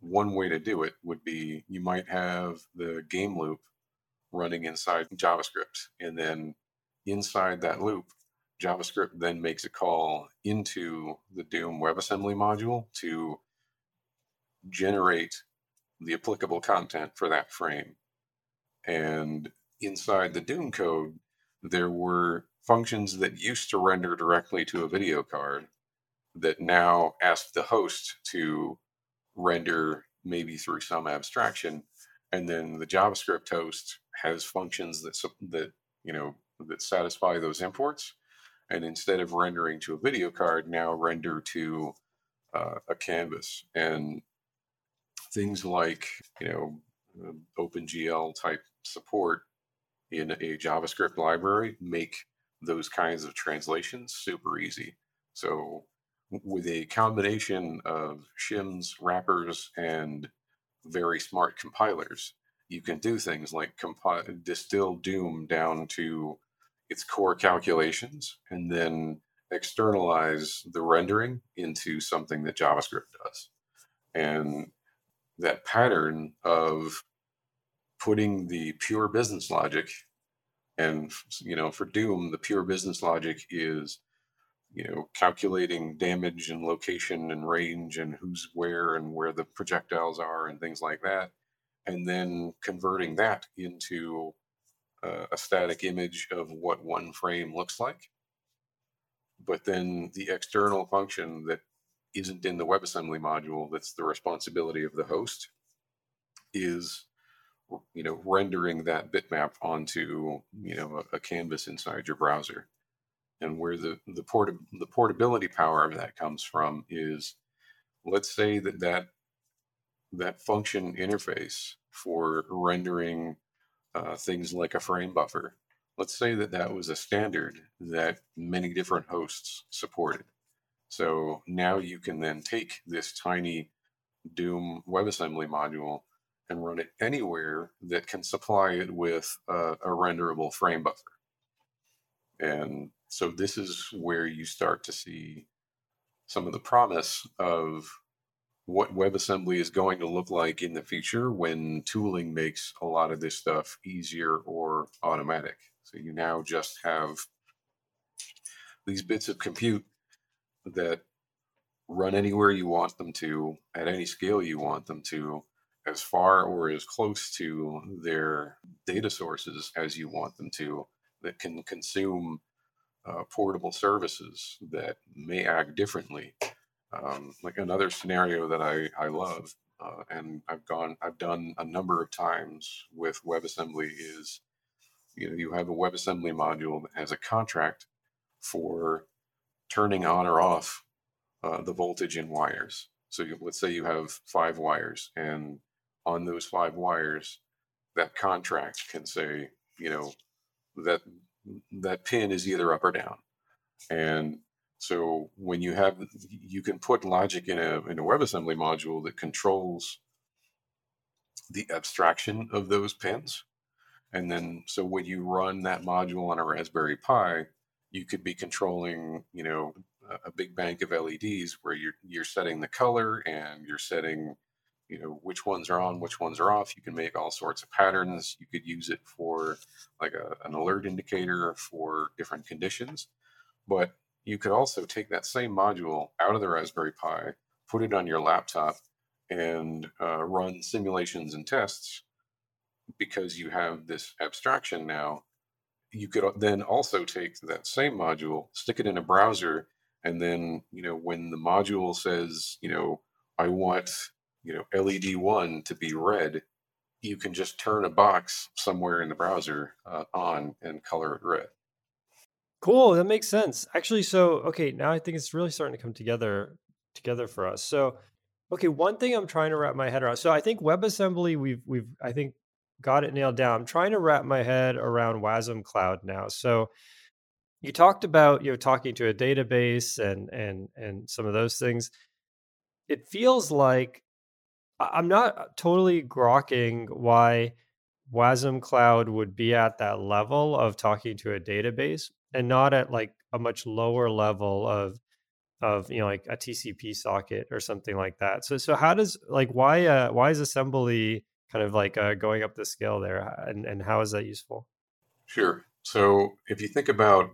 one way to do it would be you might have the game loop running inside JavaScript. And then inside that loop, JavaScript then makes a call into the Doom WebAssembly module to generate the applicable content for that frame. And inside the Doom code, there were functions that used to render directly to a video card that now ask the host to render maybe through some abstraction and then the javascript host has functions that that you know that satisfy those imports and instead of rendering to a video card now render to uh, a canvas and things like you know uh, OpenGL type support in a JavaScript library make those kinds of translations super easy. So with a combination of shims, wrappers, and very smart compilers, you can do things like compi- distill Doom down to its core calculations and then externalize the rendering into something that JavaScript does. And that pattern of putting the pure business logic and you know for doom the pure business logic is you know calculating damage and location and range and who's where and where the projectiles are and things like that and then converting that into uh, a static image of what one frame looks like. But then the external function that isn't in the WebAssembly module that's the responsibility of the host is you know rendering that bitmap onto you know a, a canvas inside your browser. And where the the port the portability power of that comes from is let's say that that that function interface for rendering uh, things like a frame buffer let's say that that was a standard that many different hosts supported so now you can then take this tiny Doom WebAssembly module and run it anywhere that can supply it with a, a renderable frame buffer. And so this is where you start to see some of the promise of what WebAssembly is going to look like in the future when tooling makes a lot of this stuff easier or automatic. So you now just have these bits of compute that run anywhere you want them to at any scale you want them to as far or as close to their data sources as you want them to that can consume uh, portable services that may act differently um, like another scenario that i, I love uh, and i've gone i've done a number of times with webassembly is you know you have a webassembly module that has a contract for turning on or off uh, the voltage in wires. So you, let's say you have five wires, and on those five wires, that contract can say, you know, that that pin is either up or down. And so when you have, you can put logic in a in a WebAssembly module that controls the abstraction of those pins. And then, so when you run that module on a Raspberry Pi, you could be controlling, you know, a big bank of LEDs where you're you're setting the color and you're setting, you know, which ones are on, which ones are off. You can make all sorts of patterns. You could use it for like a, an alert indicator for different conditions. But you could also take that same module out of the Raspberry Pi, put it on your laptop, and uh, run simulations and tests because you have this abstraction now you could then also take that same module, stick it in a browser, and then you know when the module says you know I want you know LED one to be red, you can just turn a box somewhere in the browser uh, on and color it red. Cool, that makes sense. Actually, so okay, now I think it's really starting to come together together for us. So, okay, one thing I'm trying to wrap my head around. So I think WebAssembly we've we've I think got it nailed down. I'm trying to wrap my head around WASM Cloud now. So you talked about you know talking to a database and and and some of those things. It feels like I'm not totally grokking why WASM Cloud would be at that level of talking to a database and not at like a much lower level of of you know like a TCP socket or something like that. So so how does like why uh why is assembly kind of like uh, going up the scale there, and and how is that useful? Sure. So if you think about,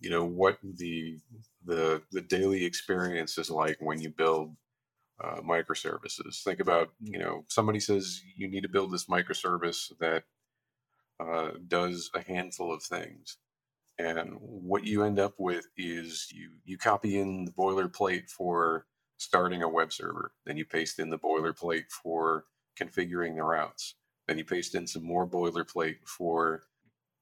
you know, what the the the daily experience is like when you build uh, microservices. Think about, you know, somebody says you need to build this microservice that uh, does a handful of things, and what you end up with is you you copy in the boilerplate for starting a web server, then you paste in the boilerplate for configuring the routes, then you paste in some more boilerplate for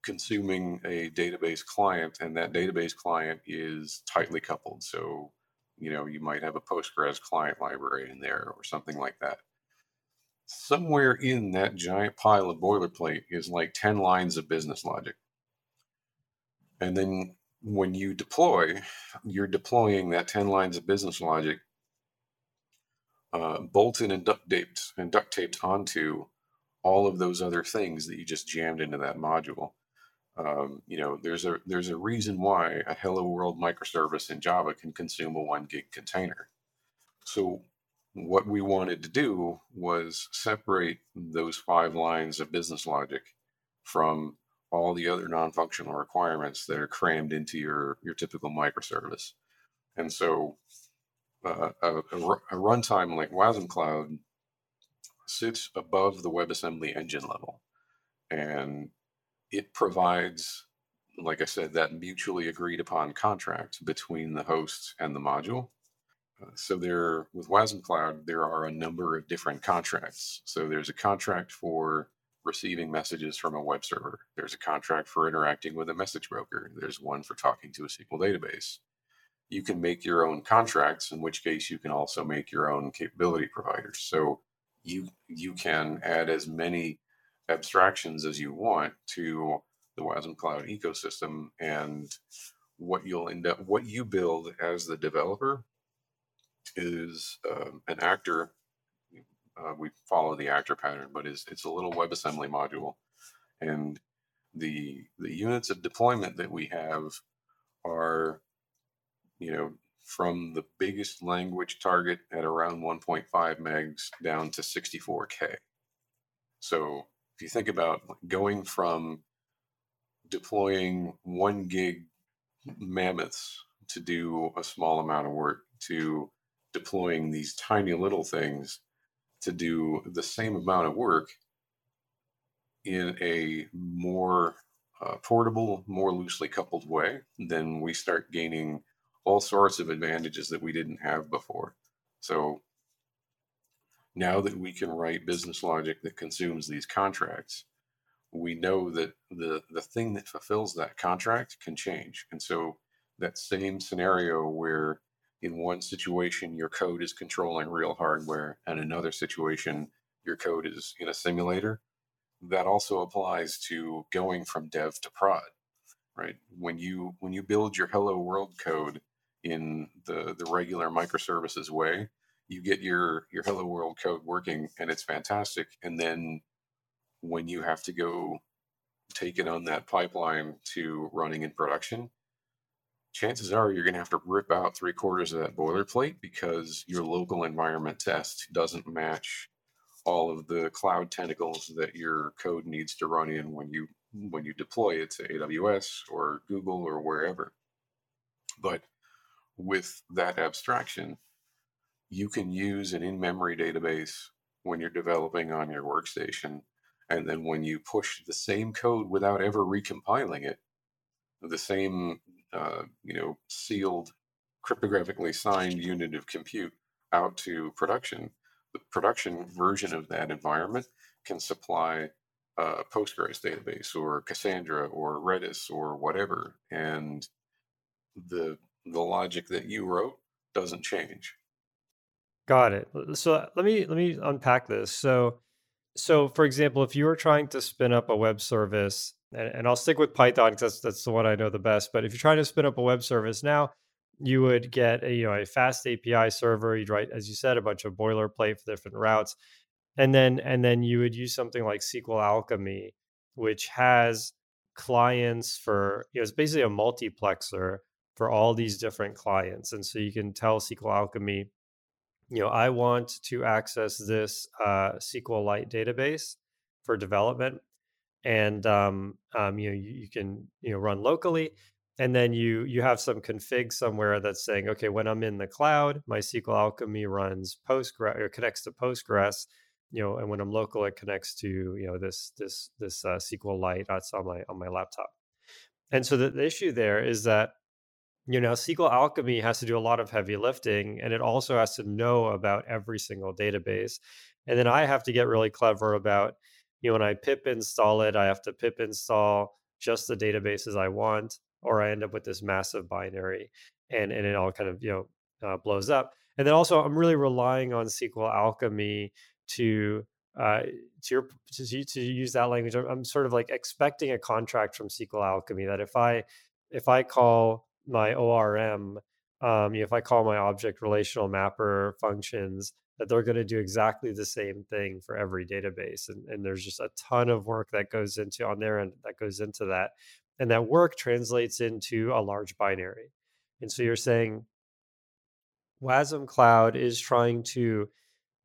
consuming a database client, and that database client is tightly coupled. So, you know, you might have a Postgres client library in there or something like that. Somewhere in that giant pile of boilerplate is like 10 lines of business logic. And then when you deploy, you're deploying that 10 lines of business logic uh, bolted and duct taped and duct taped onto all of those other things that you just jammed into that module. Um, you know, there's a there's a reason why a Hello World microservice in Java can consume a one gig container. So what we wanted to do was separate those five lines of business logic from all the other non-functional requirements that are crammed into your your typical microservice. And so uh, a, a, a runtime like Wasm Cloud sits above the WebAssembly engine level. And it provides, like I said, that mutually agreed upon contract between the host and the module. Uh, so there, with Wasm Cloud, there are a number of different contracts. So there's a contract for receiving messages from a web server. There's a contract for interacting with a message broker. There's one for talking to a SQL database. You can make your own contracts, in which case you can also make your own capability providers. So you you can add as many abstractions as you want to the Wasm Cloud ecosystem. And what you'll end up, what you build as the developer is um, an actor. Uh, we follow the actor pattern, but is it's a little WebAssembly module, and the the units of deployment that we have are, you know, from the biggest language target at around 1.5 megs down to 64k. So if you think about going from deploying one gig mammoths to do a small amount of work to deploying these tiny little things to do the same amount of work in a more uh, portable, more loosely coupled way, then we start gaining all sorts of advantages that we didn't have before. So now that we can write business logic that consumes these contracts, we know that the the thing that fulfills that contract can change. And so that same scenario where in one situation your code is controlling real hardware and another situation your code is in a simulator, that also applies to going from dev to prod. Right? When you when you build your hello world code in the the regular microservices way, you get your your hello world code working and it's fantastic and then when you have to go take it on that pipeline to running in production chances are you're going to have to rip out three quarters of that boilerplate because your local environment test doesn't match all of the cloud tentacles that your code needs to run in when you when you deploy it to AWS or Google or wherever. But with that abstraction, you can use an in-memory database when you're developing on your workstation. And then when you push the same code without ever recompiling it, the same, uh, you know, sealed, cryptographically signed unit of compute out to production, the production version of that environment can supply a Postgres database or Cassandra or Redis or whatever. And the the logic that you wrote doesn't change. Got it. So let me let me unpack this. So so for example, if you were trying to spin up a web service, and, and I'll stick with Python because that's that's the one I know the best. But if you're trying to spin up a web service now, you would get a you know a fast API server. You'd write, as you said, a bunch of boilerplate for different routes, and then and then you would use something like SQL Alchemy, which has clients for you know it's basically a multiplexer for all these different clients, and so you can tell SQL Alchemy you know, I want to access this uh, SQLite database for development, and um, um, you know, you, you can you know run locally, and then you you have some config somewhere that's saying, okay, when I'm in the cloud, my SQL Alchemy runs Postgres or connects to Postgres, you know, and when I'm local, it connects to you know this this this uh, SQLite that's on my on my laptop. And so the, the issue there is that you know SQL Alchemy has to do a lot of heavy lifting, and it also has to know about every single database. And then I have to get really clever about you know when I pip install it, I have to pip install just the databases I want, or I end up with this massive binary, and and it all kind of you know uh, blows up. And then also, I'm really relying on SQL Alchemy to uh, to your to, to use that language. I'm, I'm sort of like expecting a contract from SQL Alchemy that if I if I call my ORM, um, you know, if I call my object relational mapper functions, that they're going to do exactly the same thing for every database. And, and there's just a ton of work that goes into on their end that goes into that. And that work translates into a large binary. And so you're saying WASM Cloud is trying to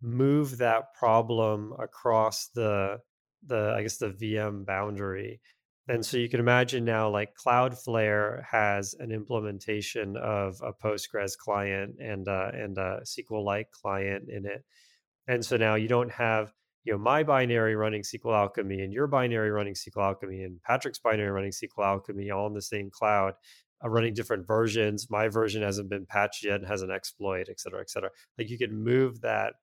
move that problem across the the I guess the VM boundary. And so you can imagine now like Cloudflare has an implementation of a Postgres client and uh, and a SQLite client in it. And so now you don't have you know my binary running SQL Alchemy and your binary running SQL Alchemy and Patrick's binary running SQL Alchemy all in the same cloud, uh, running different versions. My version hasn't been patched yet and has an exploit, et cetera, et cetera. Like you can move that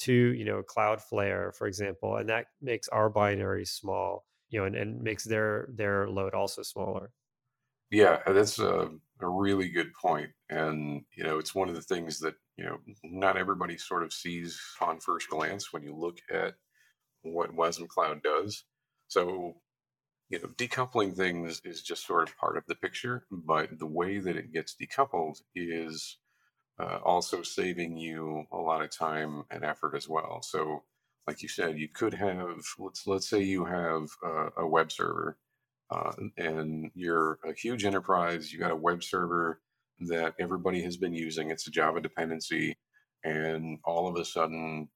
to you know Cloudflare, for example, and that makes our binary small, you know, and, and makes their their load also smaller. Yeah, that's a, a really good point, and you know, it's one of the things that you know not everybody sort of sees on first glance when you look at what WASM Cloud does. So, you know, decoupling things is just sort of part of the picture, but the way that it gets decoupled is uh, also saving you a lot of time and effort as well. So, like you said, you could have let's let's say you have a, web server, uh, and you're a huge enterprise. You got a web server that everybody has been using. It's a Java dependency, and all of a sudden,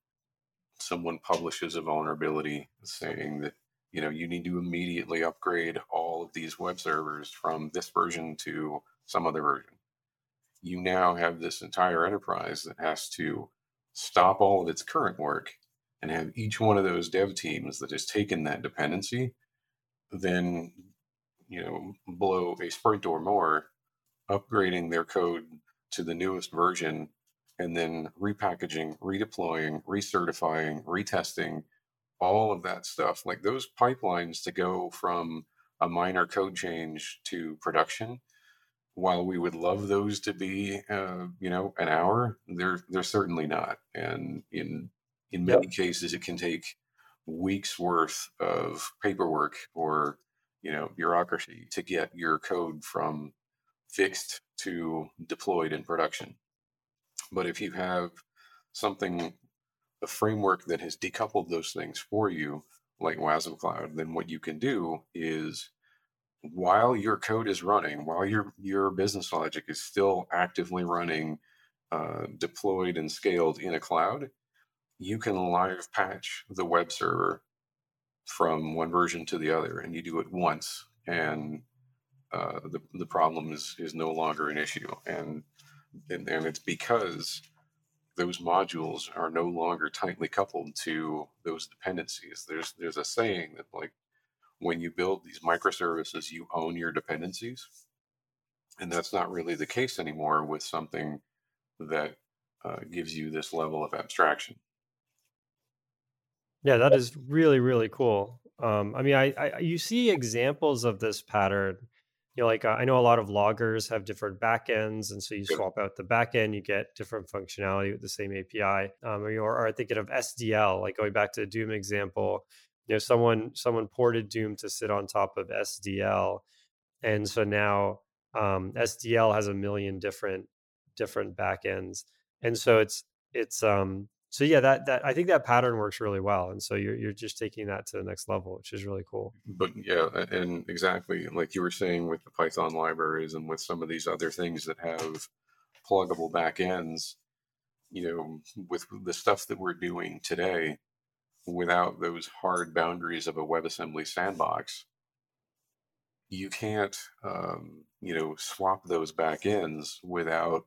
someone publishes a vulnerability saying that you know you need to immediately upgrade all of these web servers from this version to some other version you now have this entire enterprise that has to stop all of its current work and have each one of those dev teams that has taken that dependency then you know blow a sprint or more upgrading their code to the newest version and then repackaging redeploying recertifying retesting all of that stuff like those pipelines to go from a minor code change to production while we would love those to be, uh, you know, an hour, they're they're certainly not. And in in many yep. cases, it can take weeks worth of paperwork or you know bureaucracy to get your code from fixed to deployed in production. But if you have something, a framework that has decoupled those things for you, like WASM Cloud, then what you can do is while your code is running, while your your business logic is still actively running, uh, deployed and scaled in a cloud, you can live patch the web server from one version to the other, and you do it once, and uh, the the problem is is no longer an issue, and and, and it's because those modules are no longer tightly coupled to those dependencies. There's there's a saying that like when you build these microservices, you own your dependencies. And that's not really the case anymore with something that uh, gives you this level of abstraction. Yeah, that is really, really cool. Um, I mean, I, I, you see examples of this pattern. You know, like uh, I know a lot of loggers have different backends, and so you swap out the backend, you get different functionality with the same API. Um, or, or thinking of SDL, like going back to the Doom example, you know someone someone ported doom to sit on top of sdl and so now um, sdl has a million different different backends and so it's it's um so yeah that that i think that pattern works really well and so you're you're just taking that to the next level which is really cool. But yeah and exactly like you were saying with the python libraries and with some of these other things that have pluggable backends you know, with the stuff that we're doing today, without those hard boundaries of a WebAssembly sandbox, you can't, um, you know, swap those backends without,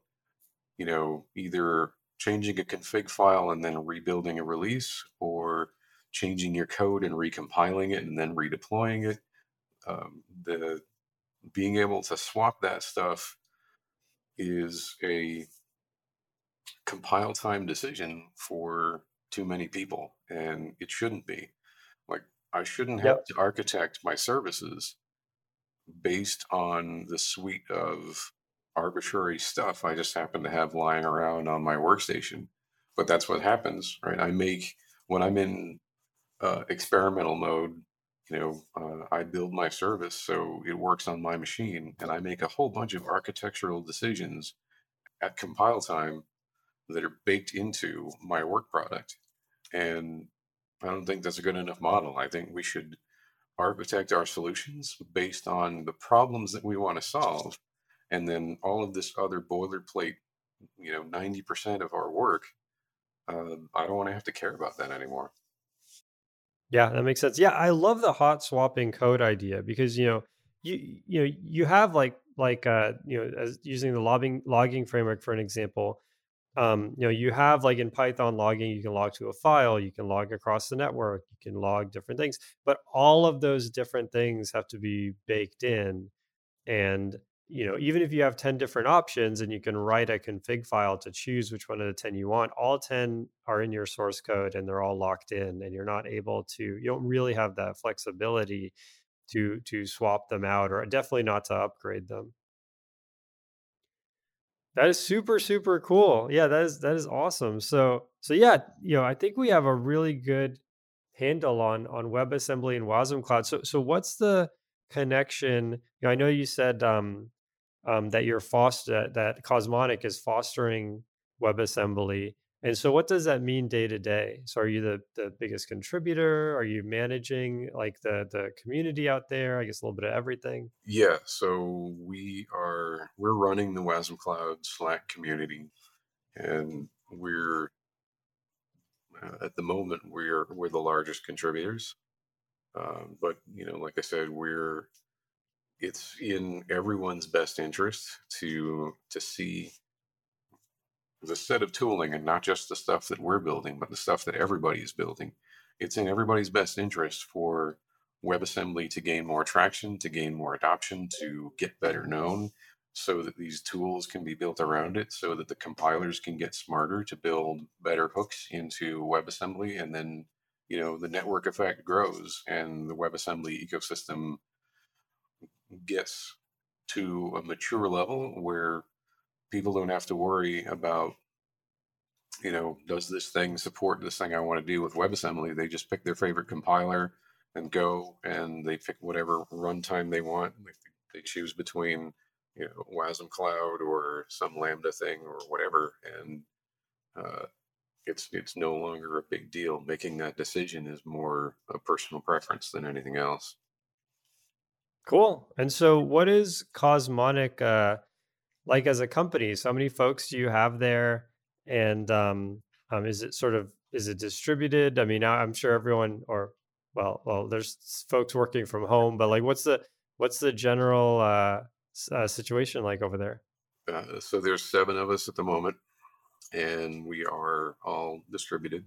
you know, either changing a config file and then rebuilding a release or changing your code and recompiling it and then redeploying it. Um, the being able to swap that stuff is a compile time decision for too many people and it shouldn't be like i shouldn't have yep. to architect my services based on the suite of arbitrary stuff i just happen to have lying around on my workstation but that's what happens right i make when i'm in uh, experimental mode you know uh, i build my service so it works on my machine and i make a whole bunch of architectural decisions at compile time that are baked into my work product. And I don't think that's a good enough model. I think we should architect our solutions based on the problems that we want to solve. And then all of this other boilerplate, you know, 90% of our work, uh, I don't want to have to care about that anymore. Yeah, that makes sense. Yeah, I love the hot swapping code idea because you know you you know you have like like uh you know as using the logging logging framework for an example um, you know, you have like in Python logging, you can log to a file, you can log across the network, you can log different things, but all of those different things have to be baked in. And, you know, even if you have 10 different options and you can write a config file to choose which one of the 10 you want, all 10 are in your source code and they're all locked in and you're not able to, you don't really have that flexibility to to swap them out or definitely not to upgrade them. That is super super cool. Yeah, that is that is awesome. So so yeah, you know, I think we have a really good handle on on WebAssembly and Wasm Cloud. So so what's the connection? You know, I know you said um, um, that you're foster that Cosmonic is fostering WebAssembly. And so, what does that mean day to day? So, are you the, the biggest contributor? Are you managing like the the community out there? I guess a little bit of everything. Yeah. So we are we're running the WASM Cloud Slack community, and we're uh, at the moment we're we're the largest contributors. Um, but you know, like I said, we're it's in everyone's best interest to to see the set of tooling and not just the stuff that we're building, but the stuff that everybody is building. It's in everybody's best interest for WebAssembly to gain more traction, to gain more adoption, to get better known, so that these tools can be built around it, so that the compilers can get smarter to build better hooks into WebAssembly, and then you know the network effect grows and the WebAssembly ecosystem gets to a mature level where people don't have to worry about you know does this thing support this thing i want to do with webassembly? They just pick their favorite compiler and go and they pick whatever runtime they want. They choose between you know wasm cloud or some lambda thing or whatever. And uh, it's it's no longer a big deal. Making that decision is more a personal preference than anything else cool. And so what is cosmonic uh like as a company? So how many folks do you have there? And um, um, is it sort of is it distributed? I mean i'm sure everyone or well well there's folks working from home but like what's the what's the general uh, uh, situation like over there? Uh, so there's seven of us at the moment and we are all distributed.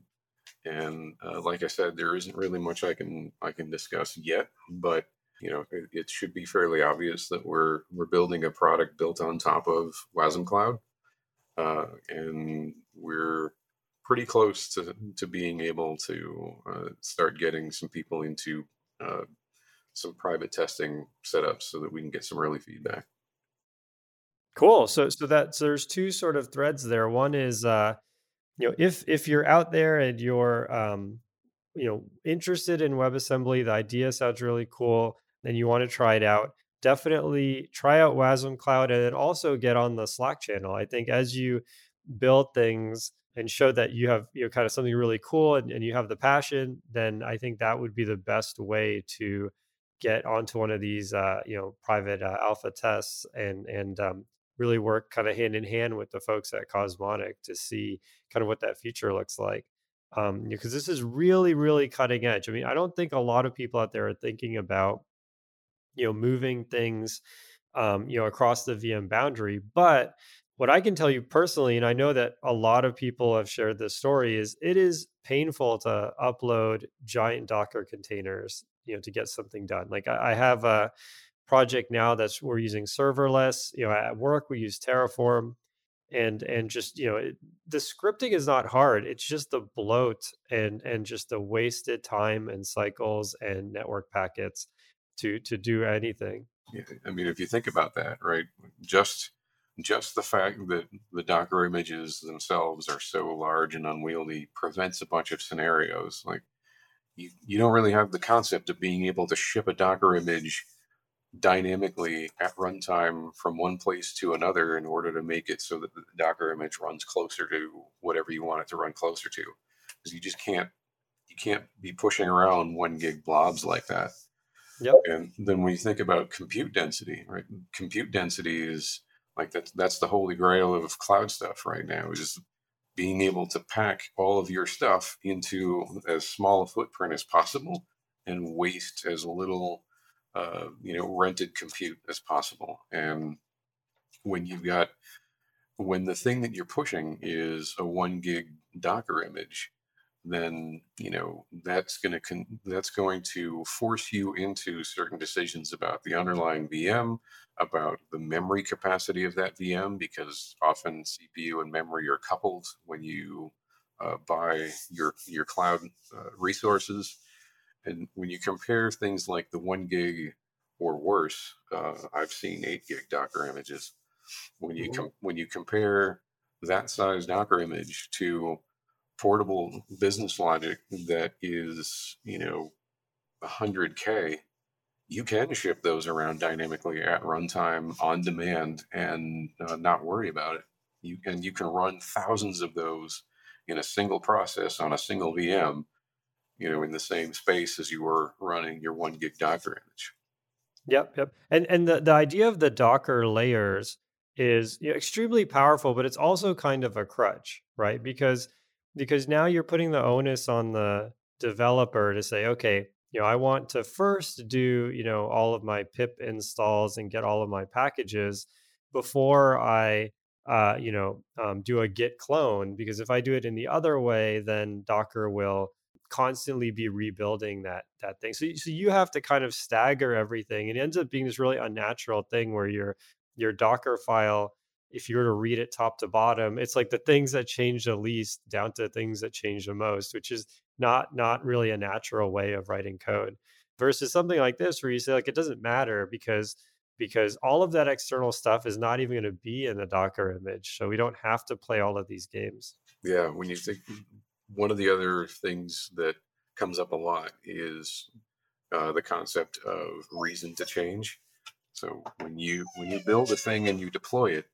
And uh, like i said there isn't really much i can i can discuss yet but you know, it, it, should be fairly obvious that we're we're building a product built on top of WASM Cloud, uh, and we're pretty close to to being able to uh, start getting some people into uh, some private testing setups so that we can get some early feedback. Cool. So so that so there's two sort of threads there. One is uh, you know if if you're out there and you're um, you know interested in WebAssembly, the idea sounds really cool and you want to try it out, definitely try out WASM Cloud and then also get on the Slack channel. I think as you build things and show that you have you know kind of something really cool and, and you have the passion, then I think that would be the best way to get onto one of these uh, you know private uh, alpha tests and and um, really work kind of hand in hand with the folks at Cosmonic to see kind of what that future looks like. Um, because this is really, really cutting edge. I mean, I don't think a lot of people out there are thinking about, you know, moving things, um, you know, across the VM boundary. But what I can tell you personally, and I know that a lot of people have shared this story, is it is painful to upload giant Docker containers, you know, to get something done. Like I, I have a project now that's we're using serverless. You know, at work we use Terraform, and and just you know, it, the scripting is not hard. It's just the bloat and and just the wasted time and cycles and network packets to to do anything. Yeah, I mean, if you think about that, right? Just just the fact that the Docker images themselves are so large and unwieldy prevents a bunch of scenarios. Like you, you don't really have the concept of being able to ship a Docker image dynamically at runtime from one place to another in order to make it so that the Docker image runs closer to whatever you want it to run closer to. Because you just can't you can't be pushing around one gig blobs like that. Yep. And then when you think about compute density, right? Compute density is like that's that's the holy grail of cloud stuff right now is being able to pack all of your stuff into as small a footprint as possible and waste as little uh, you know rented compute as possible and when you've got when the thing that you're pushing is a one gig docker image then you know that's going to con- that's going to force you into certain decisions about the underlying VM, about the memory capacity of that VM, because often CPU and memory are coupled when you uh, buy your your cloud uh, resources, and when you compare things like the one gig or worse, uh, I've seen eight gig Docker images. When you com- when you compare that size Docker image to portable business logic that is, you know, 100K, you can ship those around dynamically at runtime on demand and uh, not worry about it. You and you can run thousands of those in a single process on a single VM, you know, in the same space as you were running your one gig Docker image. Yep, yep. And and the, the idea of the Docker layers is you know, extremely powerful, but it's also kind of a crutch, right? Because because now you're putting the onus on the developer to say, okay, you know, I want to first do, you know, all of my pip installs and get all of my packages before I, uh, you know, um, do a git clone. Because if I do it in the other way, then Docker will constantly be rebuilding that that thing. So, so you have to kind of stagger everything. It ends up being this really unnatural thing where your your Docker file if you were to read it top to bottom, it's like the things that change the least down to things that change the most, which is not not really a natural way of writing code. Versus something like this where you say like it doesn't matter because because all of that external stuff is not even going to be in the Docker image. So we don't have to play all of these games. Yeah, when you think one of the other things that comes up a lot is uh, the concept of reason to change. So when you when you build a thing and you deploy it,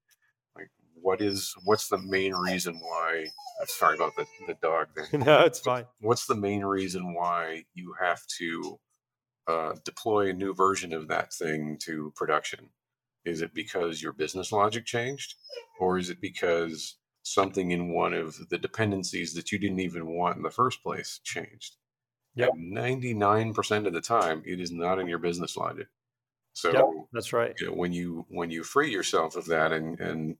what is what's the main reason why I'm sorry about the, the dog there. no, it's fine. What's the main reason why you have to uh, deploy a new version of that thing to production? Is it because your business logic changed? Or is it because something in one of the dependencies that you didn't even want in the first place changed? Yeah. 99% of the time, it is not in your business logic. So yep, that's right. You know, when you when you free yourself of that and and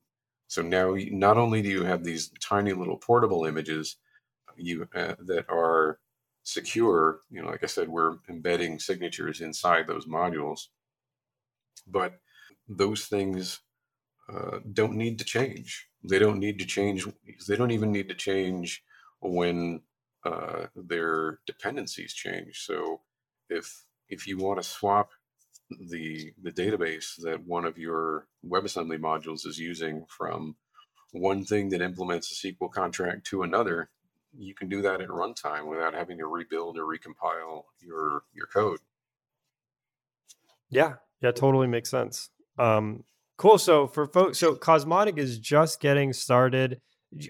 so now, not only do you have these tiny little portable images you uh, that are secure, you know, like I said, we're embedding signatures inside those modules, but those things uh, don't need to change. They don't need to change. They don't even need to change when uh, their dependencies change. So if if you want to swap the the database that one of your WebAssembly modules is using from one thing that implements a SQL contract to another, you can do that at runtime without having to rebuild or recompile your your code. Yeah, yeah, totally makes sense. Um, cool. So for folks, so Cosmonic is just getting started.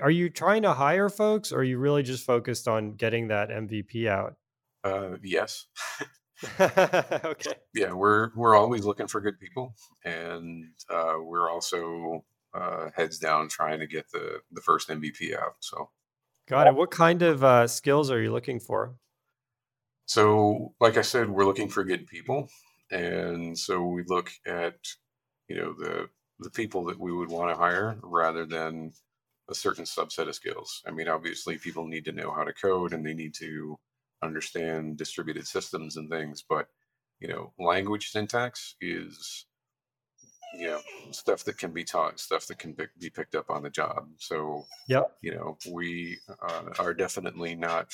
Are you trying to hire folks, or are you really just focused on getting that MVP out? Uh, yes. okay. Yeah, we're we're always looking for good people, and uh, we're also uh, heads down trying to get the the first MVP out. So, got it. What kind of uh, skills are you looking for? So, like I said, we're looking for good people, and so we look at you know the the people that we would want to hire rather than a certain subset of skills. I mean, obviously, people need to know how to code and they need to understand distributed systems and things, but you know, language syntax is you know stuff that can be taught, stuff that can be picked up on the job. So, yeah, you know, we uh, are definitely not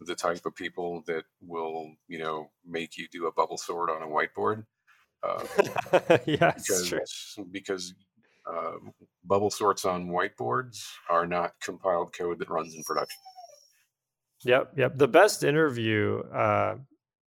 the type of people that will, you know, make you do a bubble sort on a whiteboard. Uh, yes, because because uh, bubble sorts on whiteboards are not compiled code that runs in production. Yep, yep. The best interview, uh,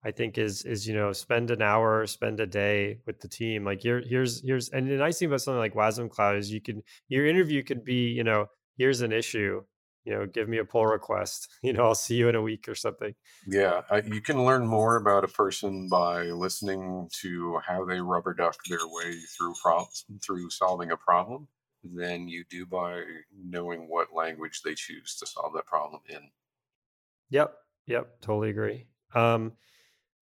I think, is is you know spend an hour, spend a day with the team. Like here, here's here's and the nice thing about something like Wasm Cloud is you can your interview could be you know here's an issue, you know give me a pull request. You know I'll see you in a week or something. Yeah, I, you can learn more about a person by listening to how they rubber duck their way through problems through solving a problem than you do by knowing what language they choose to solve that problem in. Yep. Yep. Totally agree. Um,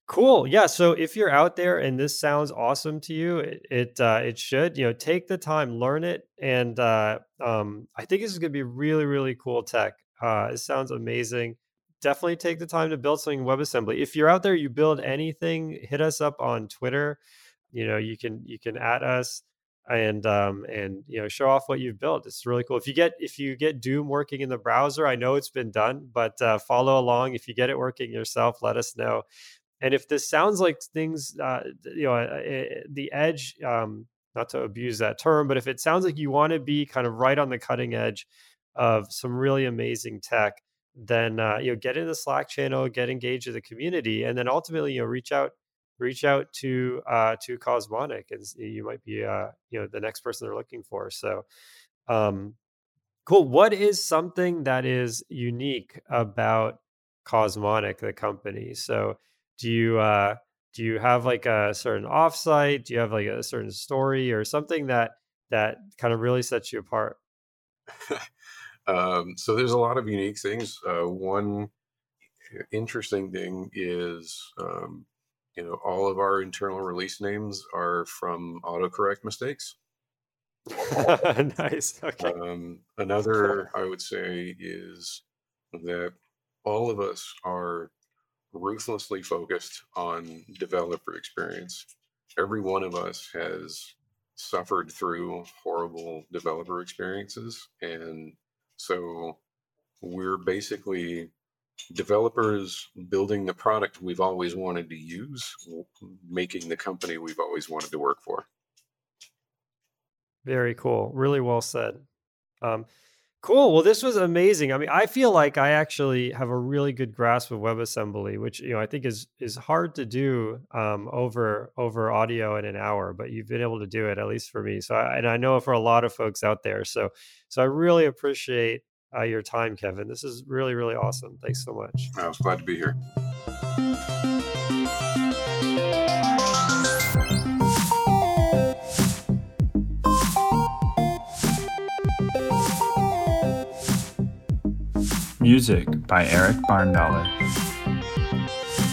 cool. Yeah. So if you're out there and this sounds awesome to you, it it, uh, it should. You know, take the time, learn it, and uh, um, I think this is going to be really really cool tech. Uh, it sounds amazing. Definitely take the time to build something in WebAssembly. If you're out there, you build anything, hit us up on Twitter. You know, you can you can at us and um, and you know show off what you've built. It's really cool. If you get if you get Doom working in the browser, I know it's been done, but uh, follow along. If you get it working yourself, let us know. And if this sounds like things, uh, you know, uh, the edge, um, not to abuse that term, but if it sounds like you want to be kind of right on the cutting edge of some really amazing tech, then uh, you know get in the Slack channel, get engaged with the community, and then ultimately you know reach out reach out to uh, to Cosmonic, and you might be uh, you know the next person they're looking for. So, um, cool. What is something that is unique about Cosmonic, the company? So, do you uh, do you have like a certain offsite? Do you have like a certain story or something that that kind of really sets you apart? um, so there's a lot of unique things. Uh, one interesting thing is um, you know, all of our internal release names are from autocorrect mistakes. nice. Okay. Um, another, I would say, is that all of us are ruthlessly focused on developer experience. Every one of us has suffered through horrible developer experiences. And so we're basically developers building the product we've always wanted to use, making the company we've always wanted to work for. Very cool. Really well said. Um, cool. Well, this was amazing. I mean, I feel like I actually have a really good grasp of WebAssembly, which you know I think is is hard to do um, over over audio in an hour. But you've been able to do it at least for me. So, I, and I know for a lot of folks out there. So, so I really appreciate uh, your time, Kevin. This is really, really awesome. Thanks so much. I was glad to be here. Music by Eric Barndollar.